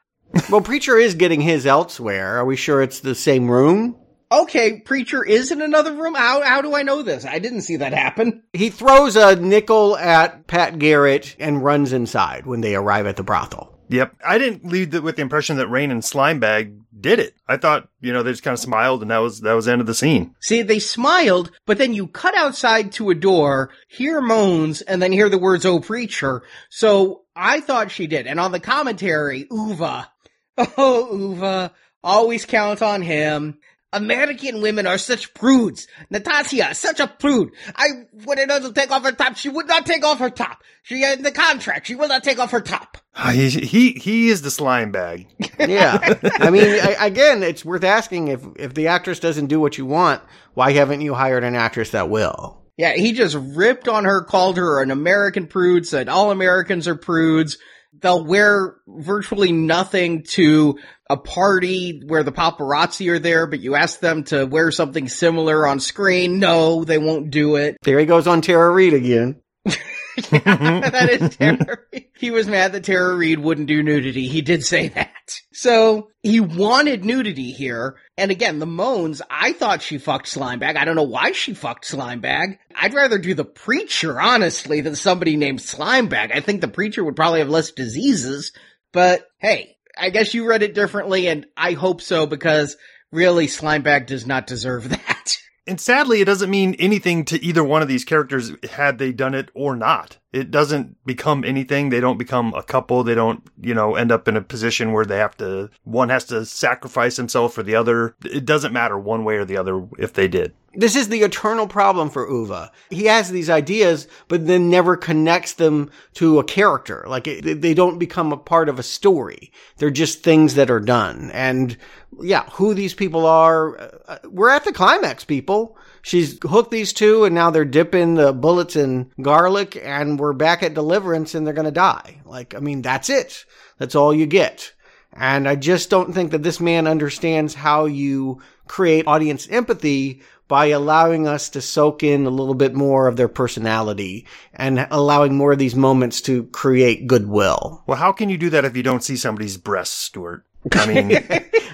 well, Preacher is getting his elsewhere. Are we sure it's the same room? Okay, Preacher is in another room. How, how do I know this? I didn't see that happen. He throws a nickel at Pat Garrett and runs inside when they arrive at the brothel. Yep. I didn't leave with the impression that Rayne and Slimebag did it. I thought, you know, they just kind of smiled and that was, that was the end of the scene. See, they smiled, but then you cut outside to a door, hear moans, and then hear the words, oh preacher. So I thought she did. And on the commentary, Uwe. Oh, Uwe. Always count on him. American women are such prudes. Natasha, such a prude. I wanted her to take off her top. She would not take off her top. She had the contract. She will not take off her top. Ah, he he, he is the slime bag. yeah, I mean, I, again, it's worth asking if if the actress doesn't do what you want, why haven't you hired an actress that will? Yeah, he just ripped on her, called her an American prude, said all Americans are prudes. They'll wear virtually nothing to a party where the paparazzi are there, but you ask them to wear something similar on screen. No, they won't do it. There he goes on Tara Reid again. that is Tara Reid. He was mad that Tara Reid wouldn't do nudity. He did say that. So he wanted nudity here. And again, the moans, I thought she fucked Slimebag. I don't know why she fucked Slimebag. I'd rather do the preacher, honestly, than somebody named Slimebag. I think the preacher would probably have less diseases. But hey, I guess you read it differently and I hope so because really Slimebag does not deserve that. And sadly, it doesn't mean anything to either one of these characters had they done it or not. It doesn't become anything. They don't become a couple. They don't, you know, end up in a position where they have to, one has to sacrifice himself for the other. It doesn't matter one way or the other if they did. This is the eternal problem for Uwe. He has these ideas, but then never connects them to a character. Like it, they don't become a part of a story. They're just things that are done. And yeah, who these people are, uh, we're at the climax, people. She's hooked these two and now they're dipping the bullets in garlic and we're back at deliverance and they're going to die. Like, I mean, that's it. That's all you get. And I just don't think that this man understands how you create audience empathy by allowing us to soak in a little bit more of their personality and allowing more of these moments to create goodwill. Well, how can you do that if you don't see somebody's breasts, Stuart? I mean,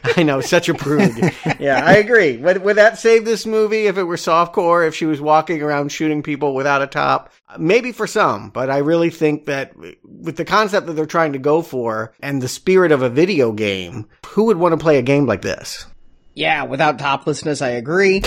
I know, such a prude. yeah, I agree. Would, would that save this movie if it were softcore, if she was walking around shooting people without a top? Maybe for some, but I really think that with the concept that they're trying to go for and the spirit of a video game, who would want to play a game like this? Yeah, without toplessness, I agree.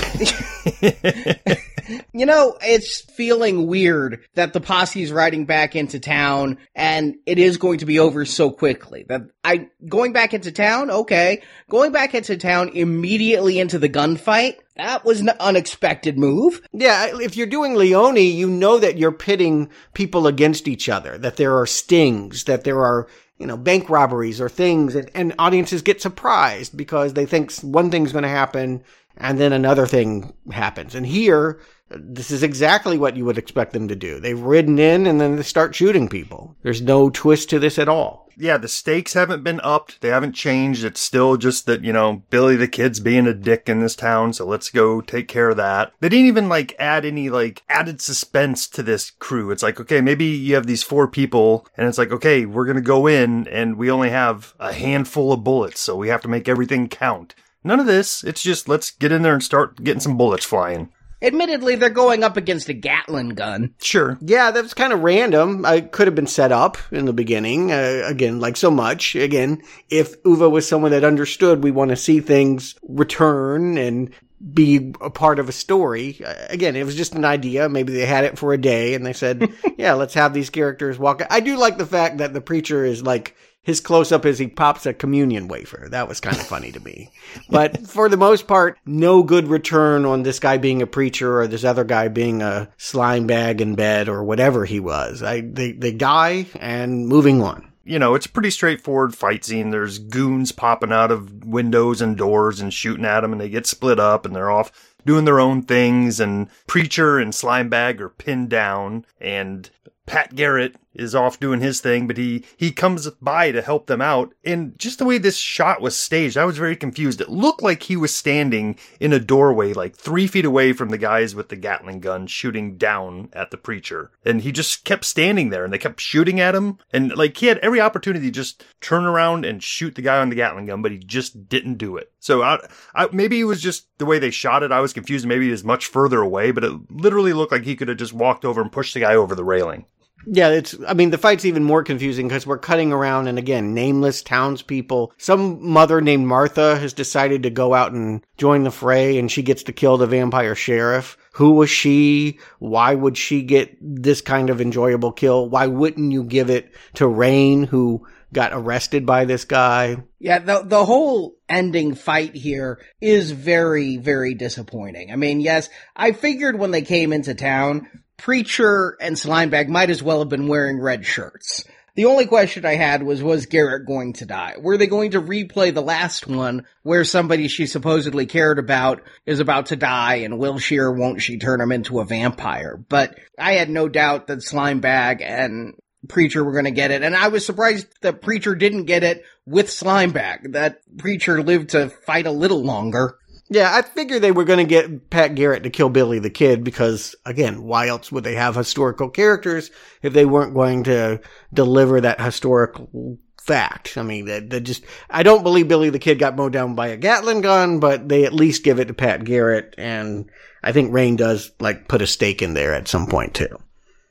you know, it's feeling weird that the posse is riding back into town and it is going to be over so quickly. That I going back into town, okay. Going back into town immediately into the gunfight, that was an unexpected move. Yeah, if you're doing Leone, you know that you're pitting people against each other, that there are stings, that there are you know, bank robberies or things, and, and audiences get surprised because they think one thing's going to happen and then another thing happens. And here, this is exactly what you would expect them to do. They've ridden in and then they start shooting people. There's no twist to this at all. Yeah, the stakes haven't been upped. They haven't changed. It's still just that, you know, Billy the kid's being a dick in this town, so let's go take care of that. They didn't even like add any like added suspense to this crew. It's like, okay, maybe you have these four people and it's like, okay, we're going to go in and we only have a handful of bullets, so we have to make everything count. None of this. It's just let's get in there and start getting some bullets flying. Admittedly, they're going up against a Gatling gun. Sure. Yeah, that's kind of random. I could have been set up in the beginning. Uh, again, like so much. Again, if Uwe was someone that understood, we want to see things return and be a part of a story. Uh, again, it was just an idea. Maybe they had it for a day and they said, yeah, let's have these characters walk. I do like the fact that the preacher is like, his close up is he pops a communion wafer. That was kind of funny to me. But for the most part, no good return on this guy being a preacher or this other guy being a slime bag in bed or whatever he was. I, they, they die and moving on you know, it's a pretty straightforward fight scene. There's goons popping out of windows and doors and shooting at them, and they get split up, and they're off doing their own things. And Preacher and Slimebag are pinned down, and Pat Garrett is off doing his thing, but he he comes by to help them out. And just the way this shot was staged, I was very confused. It looked like he was standing in a doorway, like three feet away from the guys with the Gatling gun shooting down at the preacher. And he just kept standing there, and they kept shooting at him. And like he had every opportunity to just turn around and shoot the guy on the Gatling gun, but he just didn't do it. So I, I maybe it was just the way they shot it. I was confused. Maybe he was much further away, but it literally looked like he could have just walked over and pushed the guy over the railing. Yeah, it's, I mean, the fight's even more confusing because we're cutting around and again, nameless townspeople. Some mother named Martha has decided to go out and join the fray and she gets to kill the vampire sheriff. Who was she? Why would she get this kind of enjoyable kill? Why wouldn't you give it to Rayne, who got arrested by this guy? Yeah, the the whole ending fight here is very very disappointing. I mean, yes, I figured when they came into town Preacher and Slimebag might as well have been wearing red shirts. The only question I had was, was Garrett going to die? Were they going to replay the last one where somebody she supposedly cared about is about to die and will she or won't she turn him into a vampire? But I had no doubt that Slimebag and Preacher were going to get it. And I was surprised that Preacher didn't get it with Slimebag. That Preacher lived to fight a little longer. Yeah, I figured they were going to get Pat Garrett to kill Billy the Kid because, again, why else would they have historical characters if they weren't going to deliver that historical fact? I mean, they, they just, I don't believe Billy the Kid got mowed down by a Gatling gun, but they at least give it to Pat Garrett, and I think Rayne does, like, put a stake in there at some point, too.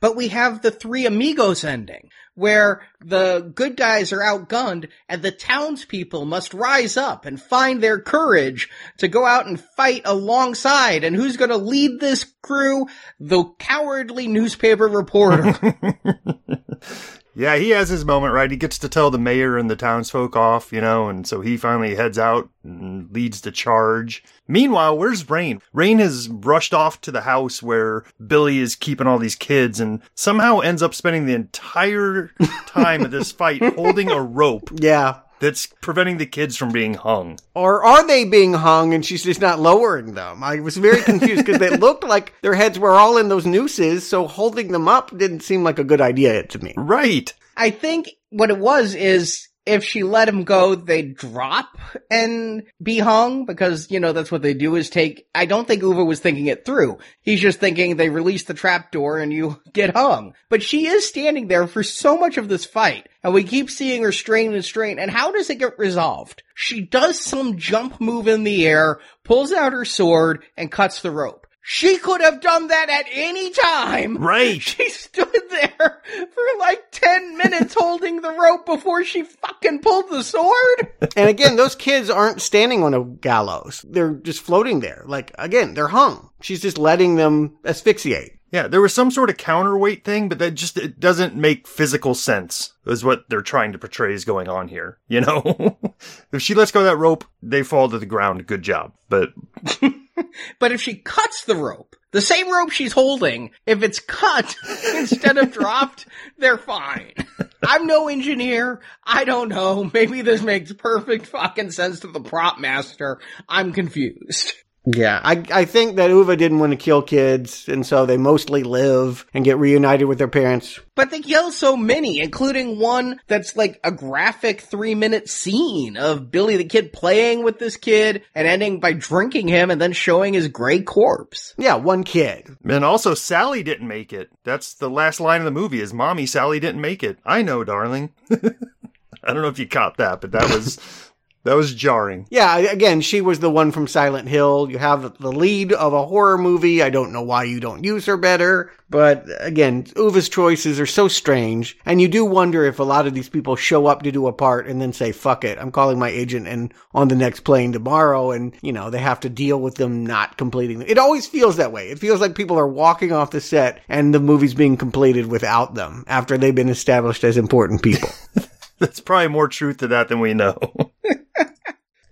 But we have the Three Amigos ending, where the good guys are outgunned and the townspeople must rise up and find their courage to go out and fight alongside. And who's going to lead this crew? The cowardly newspaper reporter. Yeah, he has his moment, right? He gets to tell the mayor and the townsfolk off, you know, and so he finally heads out and leads the charge. Meanwhile, where's Rayne? Rayne has rushed off to the house where Billy is keeping all these kids and somehow ends up spending the entire time of this fight holding a rope Yeah. That's preventing the kids from being hung. Or are they being hung and she's just not lowering them? I was very confused because they looked like their heads were all in those nooses, so holding them up didn't seem like a good idea to me. Right. I think what it was is if she let him go, they'd drop and be hung because, you know, that's what they do is take, I don't think Uwe was thinking it through. He's just thinking they release the trapdoor and you get hung. But she is standing there for so much of this fight and we keep seeing her strain and strain. And how does it get resolved? She does some jump move in the air, pulls out her sword and cuts the rope. She could have done that at any time. Right. She stood there for like 10 minutes holding the rope before she fucking pulled the sword. And again, those kids aren't standing on a gallows. They're just floating there. Like, again, they're hung. She's just letting them asphyxiate. Yeah, there was some sort of counterweight thing, but that just it doesn't make physical sense. Is what they're trying to portray is going on here. You know, if she lets go of that rope, they fall to the ground. Good job. But But if she cuts the rope, the same rope she's holding, if it's cut instead of dropped, they're fine. I'm no engineer. I don't know. Maybe this makes perfect fucking sense to the prop master. I'm confused. Yeah, I, I think that Uwe didn't want to kill kids, and so they mostly live and get reunited with their parents. But they kill so many, including one that's like a graphic three minute scene of Billy the Kid playing with this kid and ending by drinking him and then showing his gray corpse. Yeah, one kid. and also Sally didn't make it. That's the last line of the movie is "Mommy, Sally didn't make it." I know, darling. I don't know if you caught that, but that was that was jarring. Yeah, again, she was the one from Silent Hill. You have the lead of a horror movie. I don't know why you don't use her better. But again, Uwe's choices are so strange. And you do wonder if a lot of these people show up to do a part and then say, fuck it, I'm calling my agent and on the next plane tomorrow. And, you know, they have to deal with them not completing. It always feels that way. It feels like people are walking off the set and the movie's being completed without them after they've been established as important people. That's probably more truth to that than we know.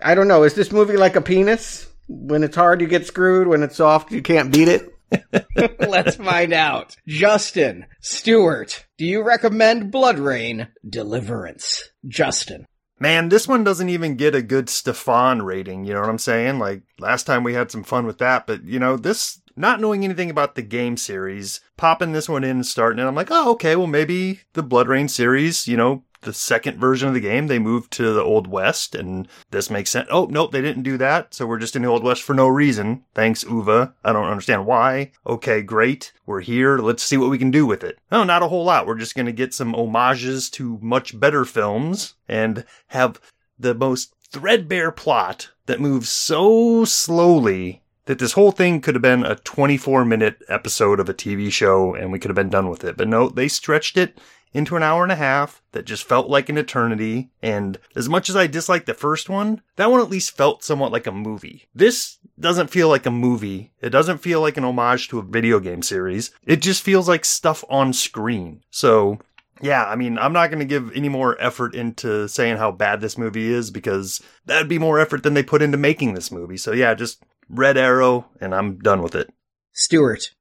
I don't know. Is this movie like a penis? When it's hard, you get screwed. When it's soft, you can't beat it. Let's find out. Justin, Stewart, do you recommend BloodRayne? Deliverance. Justin. Man, this one doesn't even get a good Stefan rating. You know what I'm saying? Like last time we had some fun with that, but you know, this not knowing anything about the game series, popping this one in and starting it, I'm like, oh, okay, well maybe the BloodRayne series, you know, the second version of the game, they moved to the Old West, and this makes sense. Oh, nope, they didn't do that, so we're just in the Old West for no reason. Thanks, Uwe. I don't understand why. Okay, great. We're here. Let's see what we can do with it. Oh, not a whole lot. We're just gonna get some homages to much better films and have the most threadbare plot that moves so slowly that this whole thing could have been a 24 minute episode of a TV show and we could have been done with it. But no, they stretched it into an hour and a half that just felt like an eternity. And as much as I disliked the first one, that one at least felt somewhat like a movie. This doesn't feel like a movie. It doesn't feel like an homage to a video game series. It just feels like stuff on screen. So yeah, I mean, I'm not going to give any more effort into saying how bad this movie is because that'd be more effort than they put into making this movie. So yeah, just red arrow and I'm done with it. Stewart.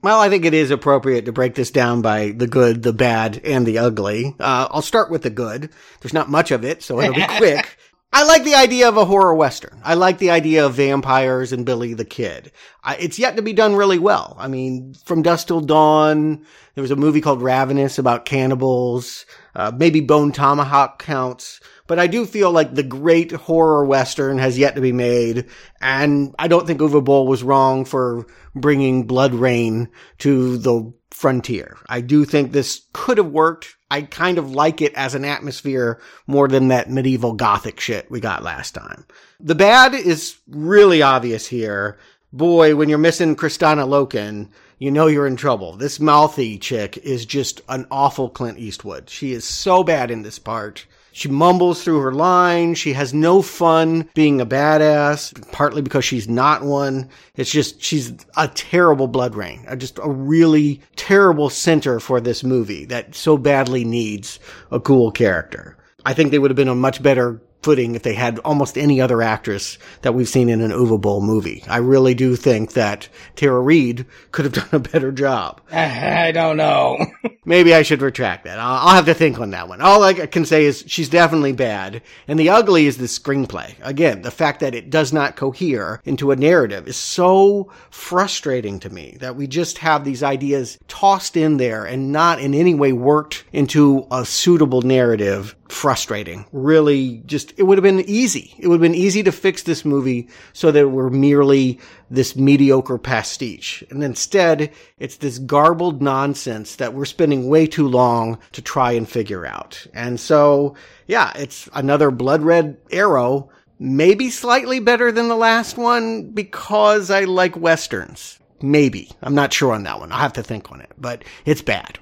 Well, I think it is appropriate to break this down by the good, the bad, and the ugly. Uh, I'll start with the good. There's not much of it, so it'll be quick. I like the idea of a horror western. I like the idea of vampires and Billy the Kid. I, it's yet to be done really well. I mean, From Dusk Till Dawn, there was a movie called Ravenous about cannibals. Uh, maybe Bone Tomahawk counts. But I do feel like the great horror western has yet to be made. And I don't think Uwe Boll was wrong for bringing BloodRayne to the frontier. I do think this could have worked. I kind of like it as an atmosphere more than that medieval gothic shit we got last time. The bad is really obvious here. Boy, when you're missing Kristanna Loken, you know you're in trouble. This mouthy chick is just an awful Clint Eastwood. She is so bad in this part. She mumbles through her lines. She has no fun being a badass, partly because she's not one. It's just, she's a terrible BloodRayne, just a really terrible center for this movie that so badly needs a cool character. I think they would have been a much better footing if they had almost any other actress that we've seen in an Uwe Boll movie. I really do think that Tara Reid could have done a better job. I don't know. Maybe I should retract that. I'll, I'll, have to think on that one. All I can say is she's definitely bad. And the ugly is the screenplay. Again, the fact that it does not cohere into a narrative is so frustrating to me that we just have these ideas tossed in there and not in any way worked into a suitable narrative frustrating. Really just, it would have been easy. It would have been easy to fix this movie so that we're merely this mediocre pastiche. And instead, it's this garbled nonsense that we're spending way too long to try and figure out. And so, yeah, it's another blood red arrow, maybe slightly better than the last one because I like westerns. Maybe. I'm not sure on that one. I'll have to think on it, but it's bad.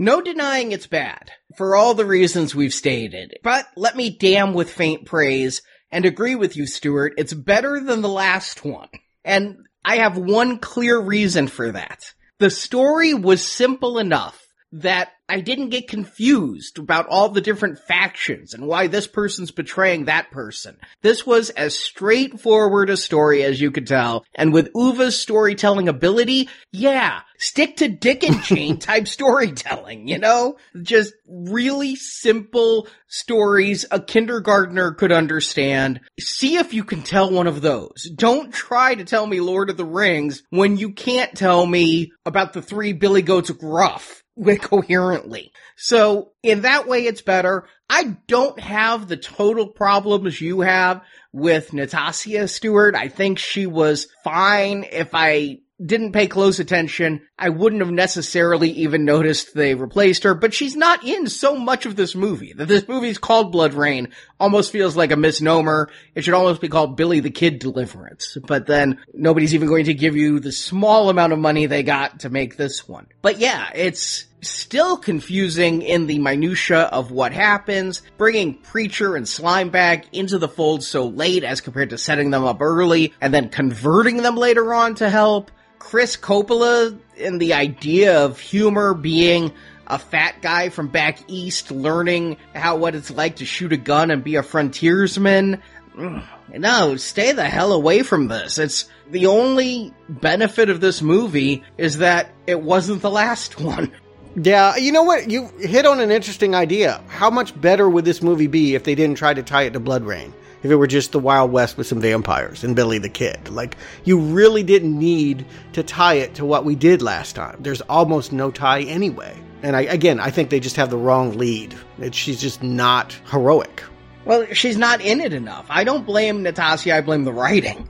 No denying it's bad, for all the reasons we've stated. But let me damn with faint praise and agree with you, Stuart. It's better than the last one. And I have one clear reason for that. The story was simple enough that I didn't get confused about all the different factions and why this person's betraying that person. This was as straightforward a story as you could tell, and with Uwe's storytelling ability, yeah, stick to Dick and Jane type storytelling, you know? Just really simple stories a kindergartner could understand. See if you can tell one of those. Don't try to tell me Lord of the Rings when you can't tell me about the three Billy Goats Gruff coherently. So in that way, it's better. I don't have the total problems you have with Natasha Stewart. I think she was fine. If I didn't pay close attention, I wouldn't have necessarily even noticed they replaced her, but she's not in so much of this movie. That this movie's called BloodRayne almost feels like a misnomer. It should almost be called Billy the Kid Deliverance. But then nobody's even going to give you the small amount of money they got to make this one. But yeah, it's still confusing in the minutia of what happens, bringing Preacher and Slimebag into the fold so late as compared to setting them up early and then converting them later on to help. Chris Coppola and the idea of humor being a fat guy from back east learning how what it's like to shoot a gun and be a frontiersman. Mm, no, stay the hell away from this. It's the only benefit of this movie is that it wasn't the last one. Yeah, you know what? You hit on an interesting idea. How much better would this movie be if they didn't try to tie it to BloodRayne? If it were just the Wild West with some vampires and Billy the Kid? Like, you really didn't need to tie it to what we did last time. There's almost no tie anyway. And I, again, I think they just have the wrong lead. It, she's just not heroic. Well, she's not in it enough. I don't blame Natasha, I blame the writing.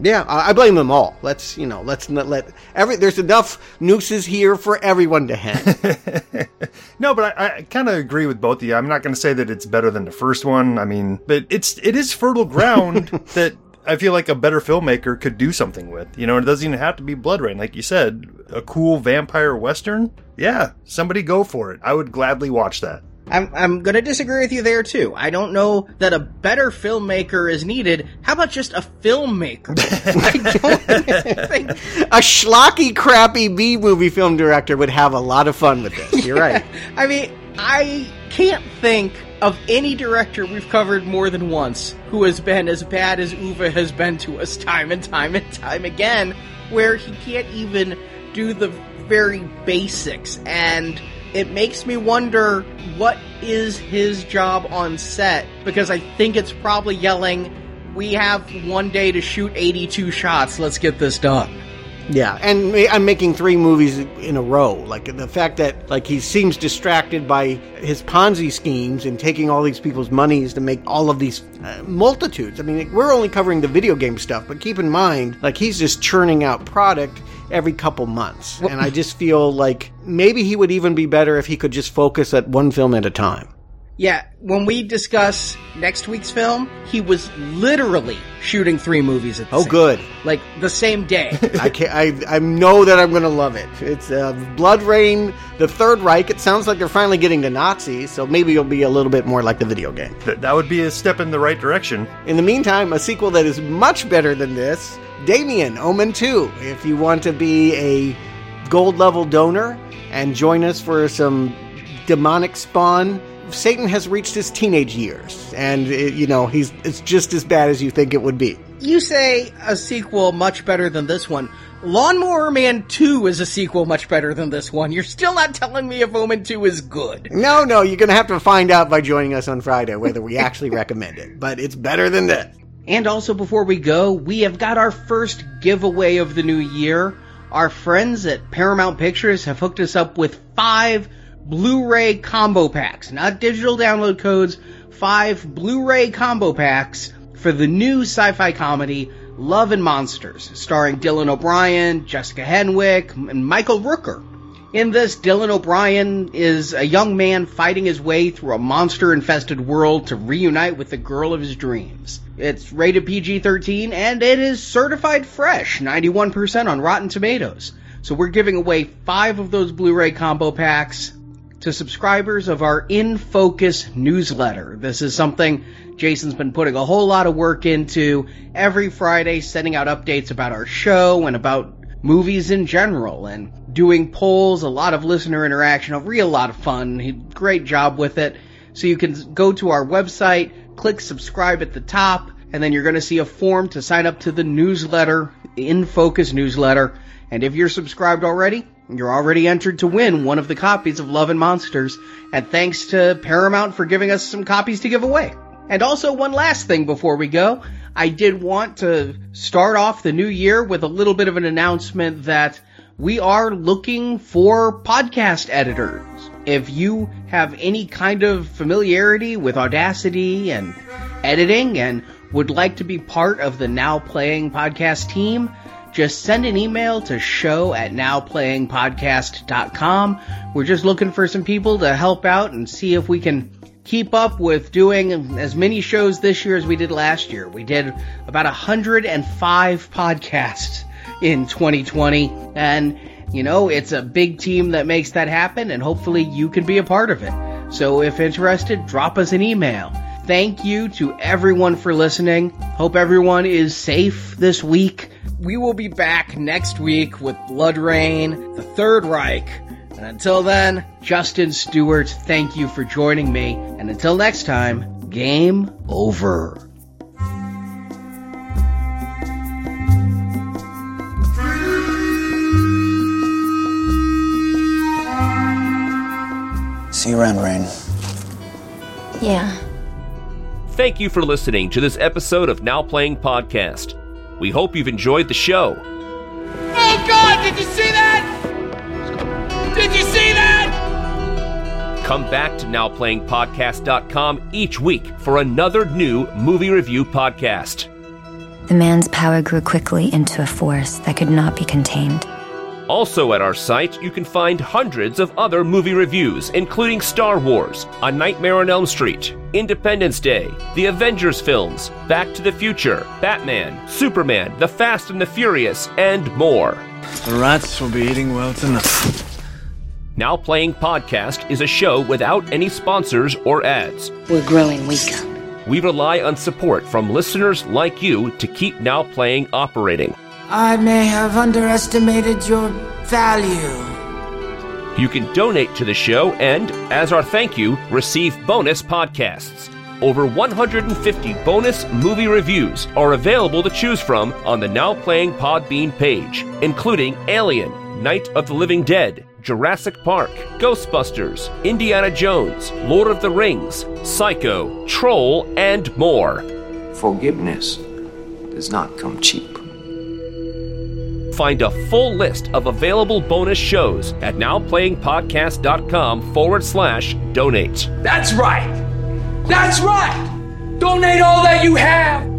Yeah, I blame them all. Let's you know, let's not let every. There's enough nooses here for everyone to hang. no, but I, I kind of agree with both of you. I'm not going to say that it's better than the first one. I mean, but it's it is fertile ground that I feel like a better filmmaker could do something with. You know, it doesn't even have to be BloodRayne, like you said, a cool vampire western. Yeah, somebody go for it. I would gladly watch that. I'm, I'm gonna disagree with you there too. I don't know that a better filmmaker is needed. How about just a filmmaker? I don't think... A schlocky, crappy B movie film director would have a lot of fun with this. You're right. I mean, I can't think of any director we've covered more than once who has been as bad as Uwe has been to us time and time and time again, where he can't even do the very basics and it makes me wonder what is his job on set because I think it's probably yelling, "We have one day to shoot 82 shots. Let's get this done." Yeah, and I'm making three movies in a row. Like the fact that like he seems distracted by his Ponzi schemes and taking all these people's monies to make all of these uh, multitudes. I mean, we're only covering the video game stuff, but keep in mind, like he's just churning out product every couple months, and I just feel like maybe he would even be better if he could just focus at one film at a time. Yeah, when we discuss next week's film, he was literally shooting three movies at the Oh, same good. like the same day. I can I I know that I'm going to love it. It's uh, BloodRayne, the Third Reich. It sounds like they're finally getting to Nazis, so maybe it'll be a little bit more like the video game. Th- that would be a step in the right direction. In the meantime, a sequel that is much better than this, Damien Omen 2. If you want to be a gold level donor and join us for some demonic spawn, Satan has reached his teenage years, and it, you know he's it's just as bad as you think it would be. you say a sequel much better than this one. Lawnmower Man 2 is a sequel much better than this one. You're still not telling me if Omen 2 is good. No, no, you're going to have to find out by joining us on Friday whether we actually recommend it. But it's better than this. And also, before we go, we have got our first giveaway of the new year. Our friends at Paramount Pictures have hooked us up with five Blu-ray combo packs, not digital download codes, five Blu-ray combo packs for the new sci-fi comedy Love and Monsters, starring Dylan O'Brien, Jessica Henwick, and Michael Rooker. In this, Dylan O'Brien is a young man fighting his way through a monster infested world to reunite with the girl of his dreams. It's rated PG 13 and it is certified fresh, 91% on Rotten Tomatoes. So we're giving away five of those Blu ray combo packs to subscribers of our In Focus newsletter. This is something Jason's been putting a whole lot of work into every Friday, sending out updates about our show and about movies in general and doing polls, a lot of listener interaction, a real lot of fun. He great job with it. So you can go to our website, click subscribe at the top, and then you're going to see a form to sign up to the newsletter, In Focus newsletter. And if you're subscribed already, you're already entered to win one of the copies of Love and Monsters. And thanks to Paramount for giving us some copies to give away. And also, one last thing before we go. I did want to start off the new year with a little bit of an announcement that we are looking for podcast editors. If you have any kind of familiarity with Audacity and editing and would like to be part of the Now Playing podcast team, just send an email to show at nowplayingpodcast.com. We're just looking for some people to help out and see if we can keep up with doing as many shows this year as we did last year. We did about 105 podcasts in 2020 and you know, it's a big team that makes that happen and hopefully you can be a part of it. So if interested, drop us an email. Thank you to everyone for listening. Hope everyone is safe this week. We will be back next week with BloodRayne, the Third Reich. And until then, Justin Stewart, thank you for joining me. And until next time, game over. See you around, Rayne. Yeah. Thank you for listening to this episode of Now Playing Podcast. We hope you've enjoyed the show. Oh God! Did you see that? Did you see that? Come back to NowPlayingPodcast.com each week for another new movie review podcast. The man's power grew quickly into a force that could not be contained. Also at our site, you can find hundreds of other movie reviews, including Star Wars, A Nightmare on Elm Street, Independence Day, the Avengers films, Back to the Future, Batman, Superman, The Fast and the Furious, and more. The rats will be eating well tonight. Now Playing Podcast is a show without any sponsors or ads. We're growing weaker. We rely on support from listeners like you to keep Now Playing operating. I may have underestimated your value. You can donate to the show and, as our thank you, receive bonus podcasts. Over 150 bonus movie reviews are available to choose from on the Now Playing Podbean page, including Alien, Night of the Living Dead, Jurassic Park, Ghostbusters, Indiana Jones, Lord of the Rings, Psycho, Troll, and more. Forgiveness does not come cheap. Find a full list of available bonus shows at nowplayingpodcast.com forward slash donate. That's right. That's right. Donate all that you have.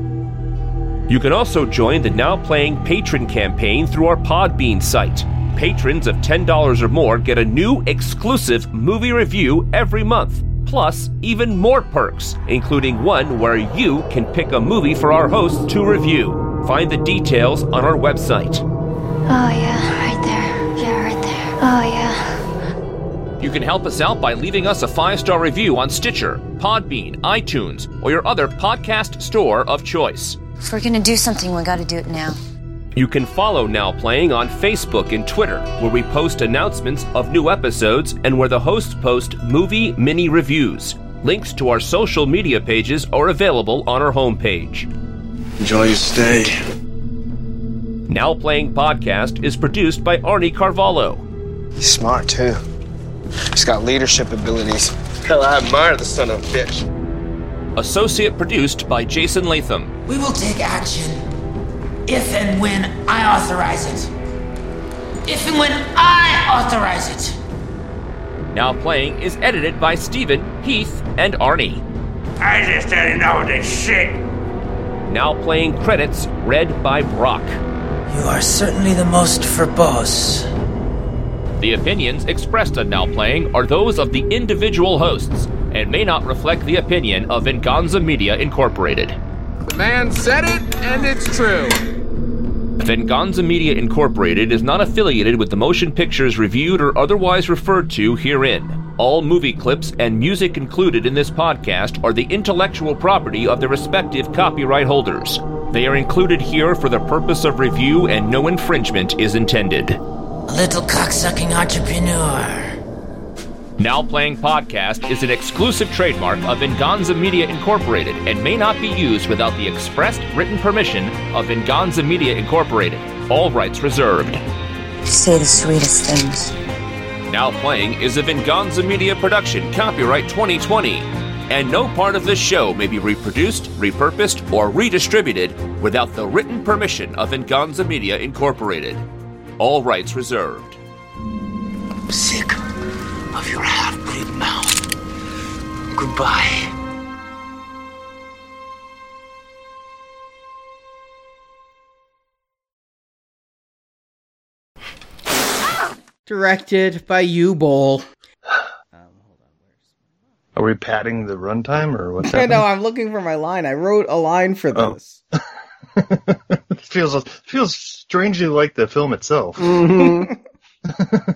You can also join the Now Playing patron campaign through our Podbean site. Patrons of $10 or more get a new exclusive movie review every month, plus even more perks, including one where you can pick a movie for our hosts to review. Find the details on our website. Oh, yeah, right there. Yeah, right there. Oh, yeah. You can help us out by leaving us a five star review on Stitcher, Podbean, iTunes, or your other podcast store of choice. If we're gonna do something, we gotta do it now. You can follow Now Playing on Facebook and Twitter, where we post announcements of new episodes and where the hosts post movie mini reviews. Links to our social media pages are available on our homepage. Enjoy your stay. Now Playing Podcast is produced by Arnie Carvalho. He's smart too. He's got leadership abilities. Hell, I admire the son of a bitch. Associate produced by Jason Latham. We will take action if and when I authorize it. If and when I authorize it. Now Playing is edited by Stephen, Heath, and Arnie. I just didn't know this shit. Now Playing credits read by Brock. You are certainly the most verbose. The opinions expressed on Now Playing are those of the individual hosts and may not reflect the opinion of Venganza Media Incorporated. The man said it, and it's true. Venganza Media Incorporated is not affiliated with the motion pictures reviewed or otherwise referred to herein. All movie clips and music included in this podcast are the intellectual property of their respective copyright holders. They are included here for the purpose of review and no infringement is intended. A little cocksucking entrepreneur. Now Playing Podcast is an exclusive trademark of Venganza Media Incorporated and may not be used without the expressed written permission of Venganza Media Incorporated. All rights reserved. You say the sweetest things. Now Playing is a Venganza Media production, copyright 2020, and no part of this show may be reproduced, repurposed, or redistributed without the written permission of Venganza Media Incorporated. All rights reserved. Sick of your half-breed mouth. Goodbye. Directed by Uwe Boll. Are we padding the runtime or what's I happening? know, I'm looking for my line. I wrote a line for Oh. this. it feels feels strangely like the film itself. Mm-hmm.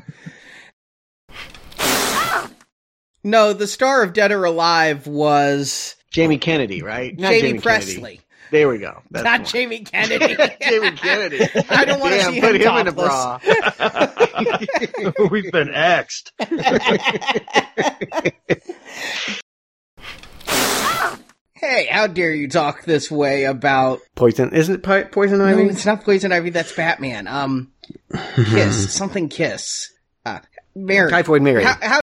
No, the star of Dead or Alive was Jamie Kennedy, right? Not Jamie, Jaime Pressly. Kennedy. There we go. That's Not one. Jamie Kennedy. Jamie Kennedy. I don't want to see put him, him in a bra. We've been axed. Hey, how dare you talk this way about? Poison, isn't it po- Poison No, Ivy? it's not Poison Ivy. That's Batman. Um, Kiss, something Kiss. Uh, Mary, Typhoid Mary. How, how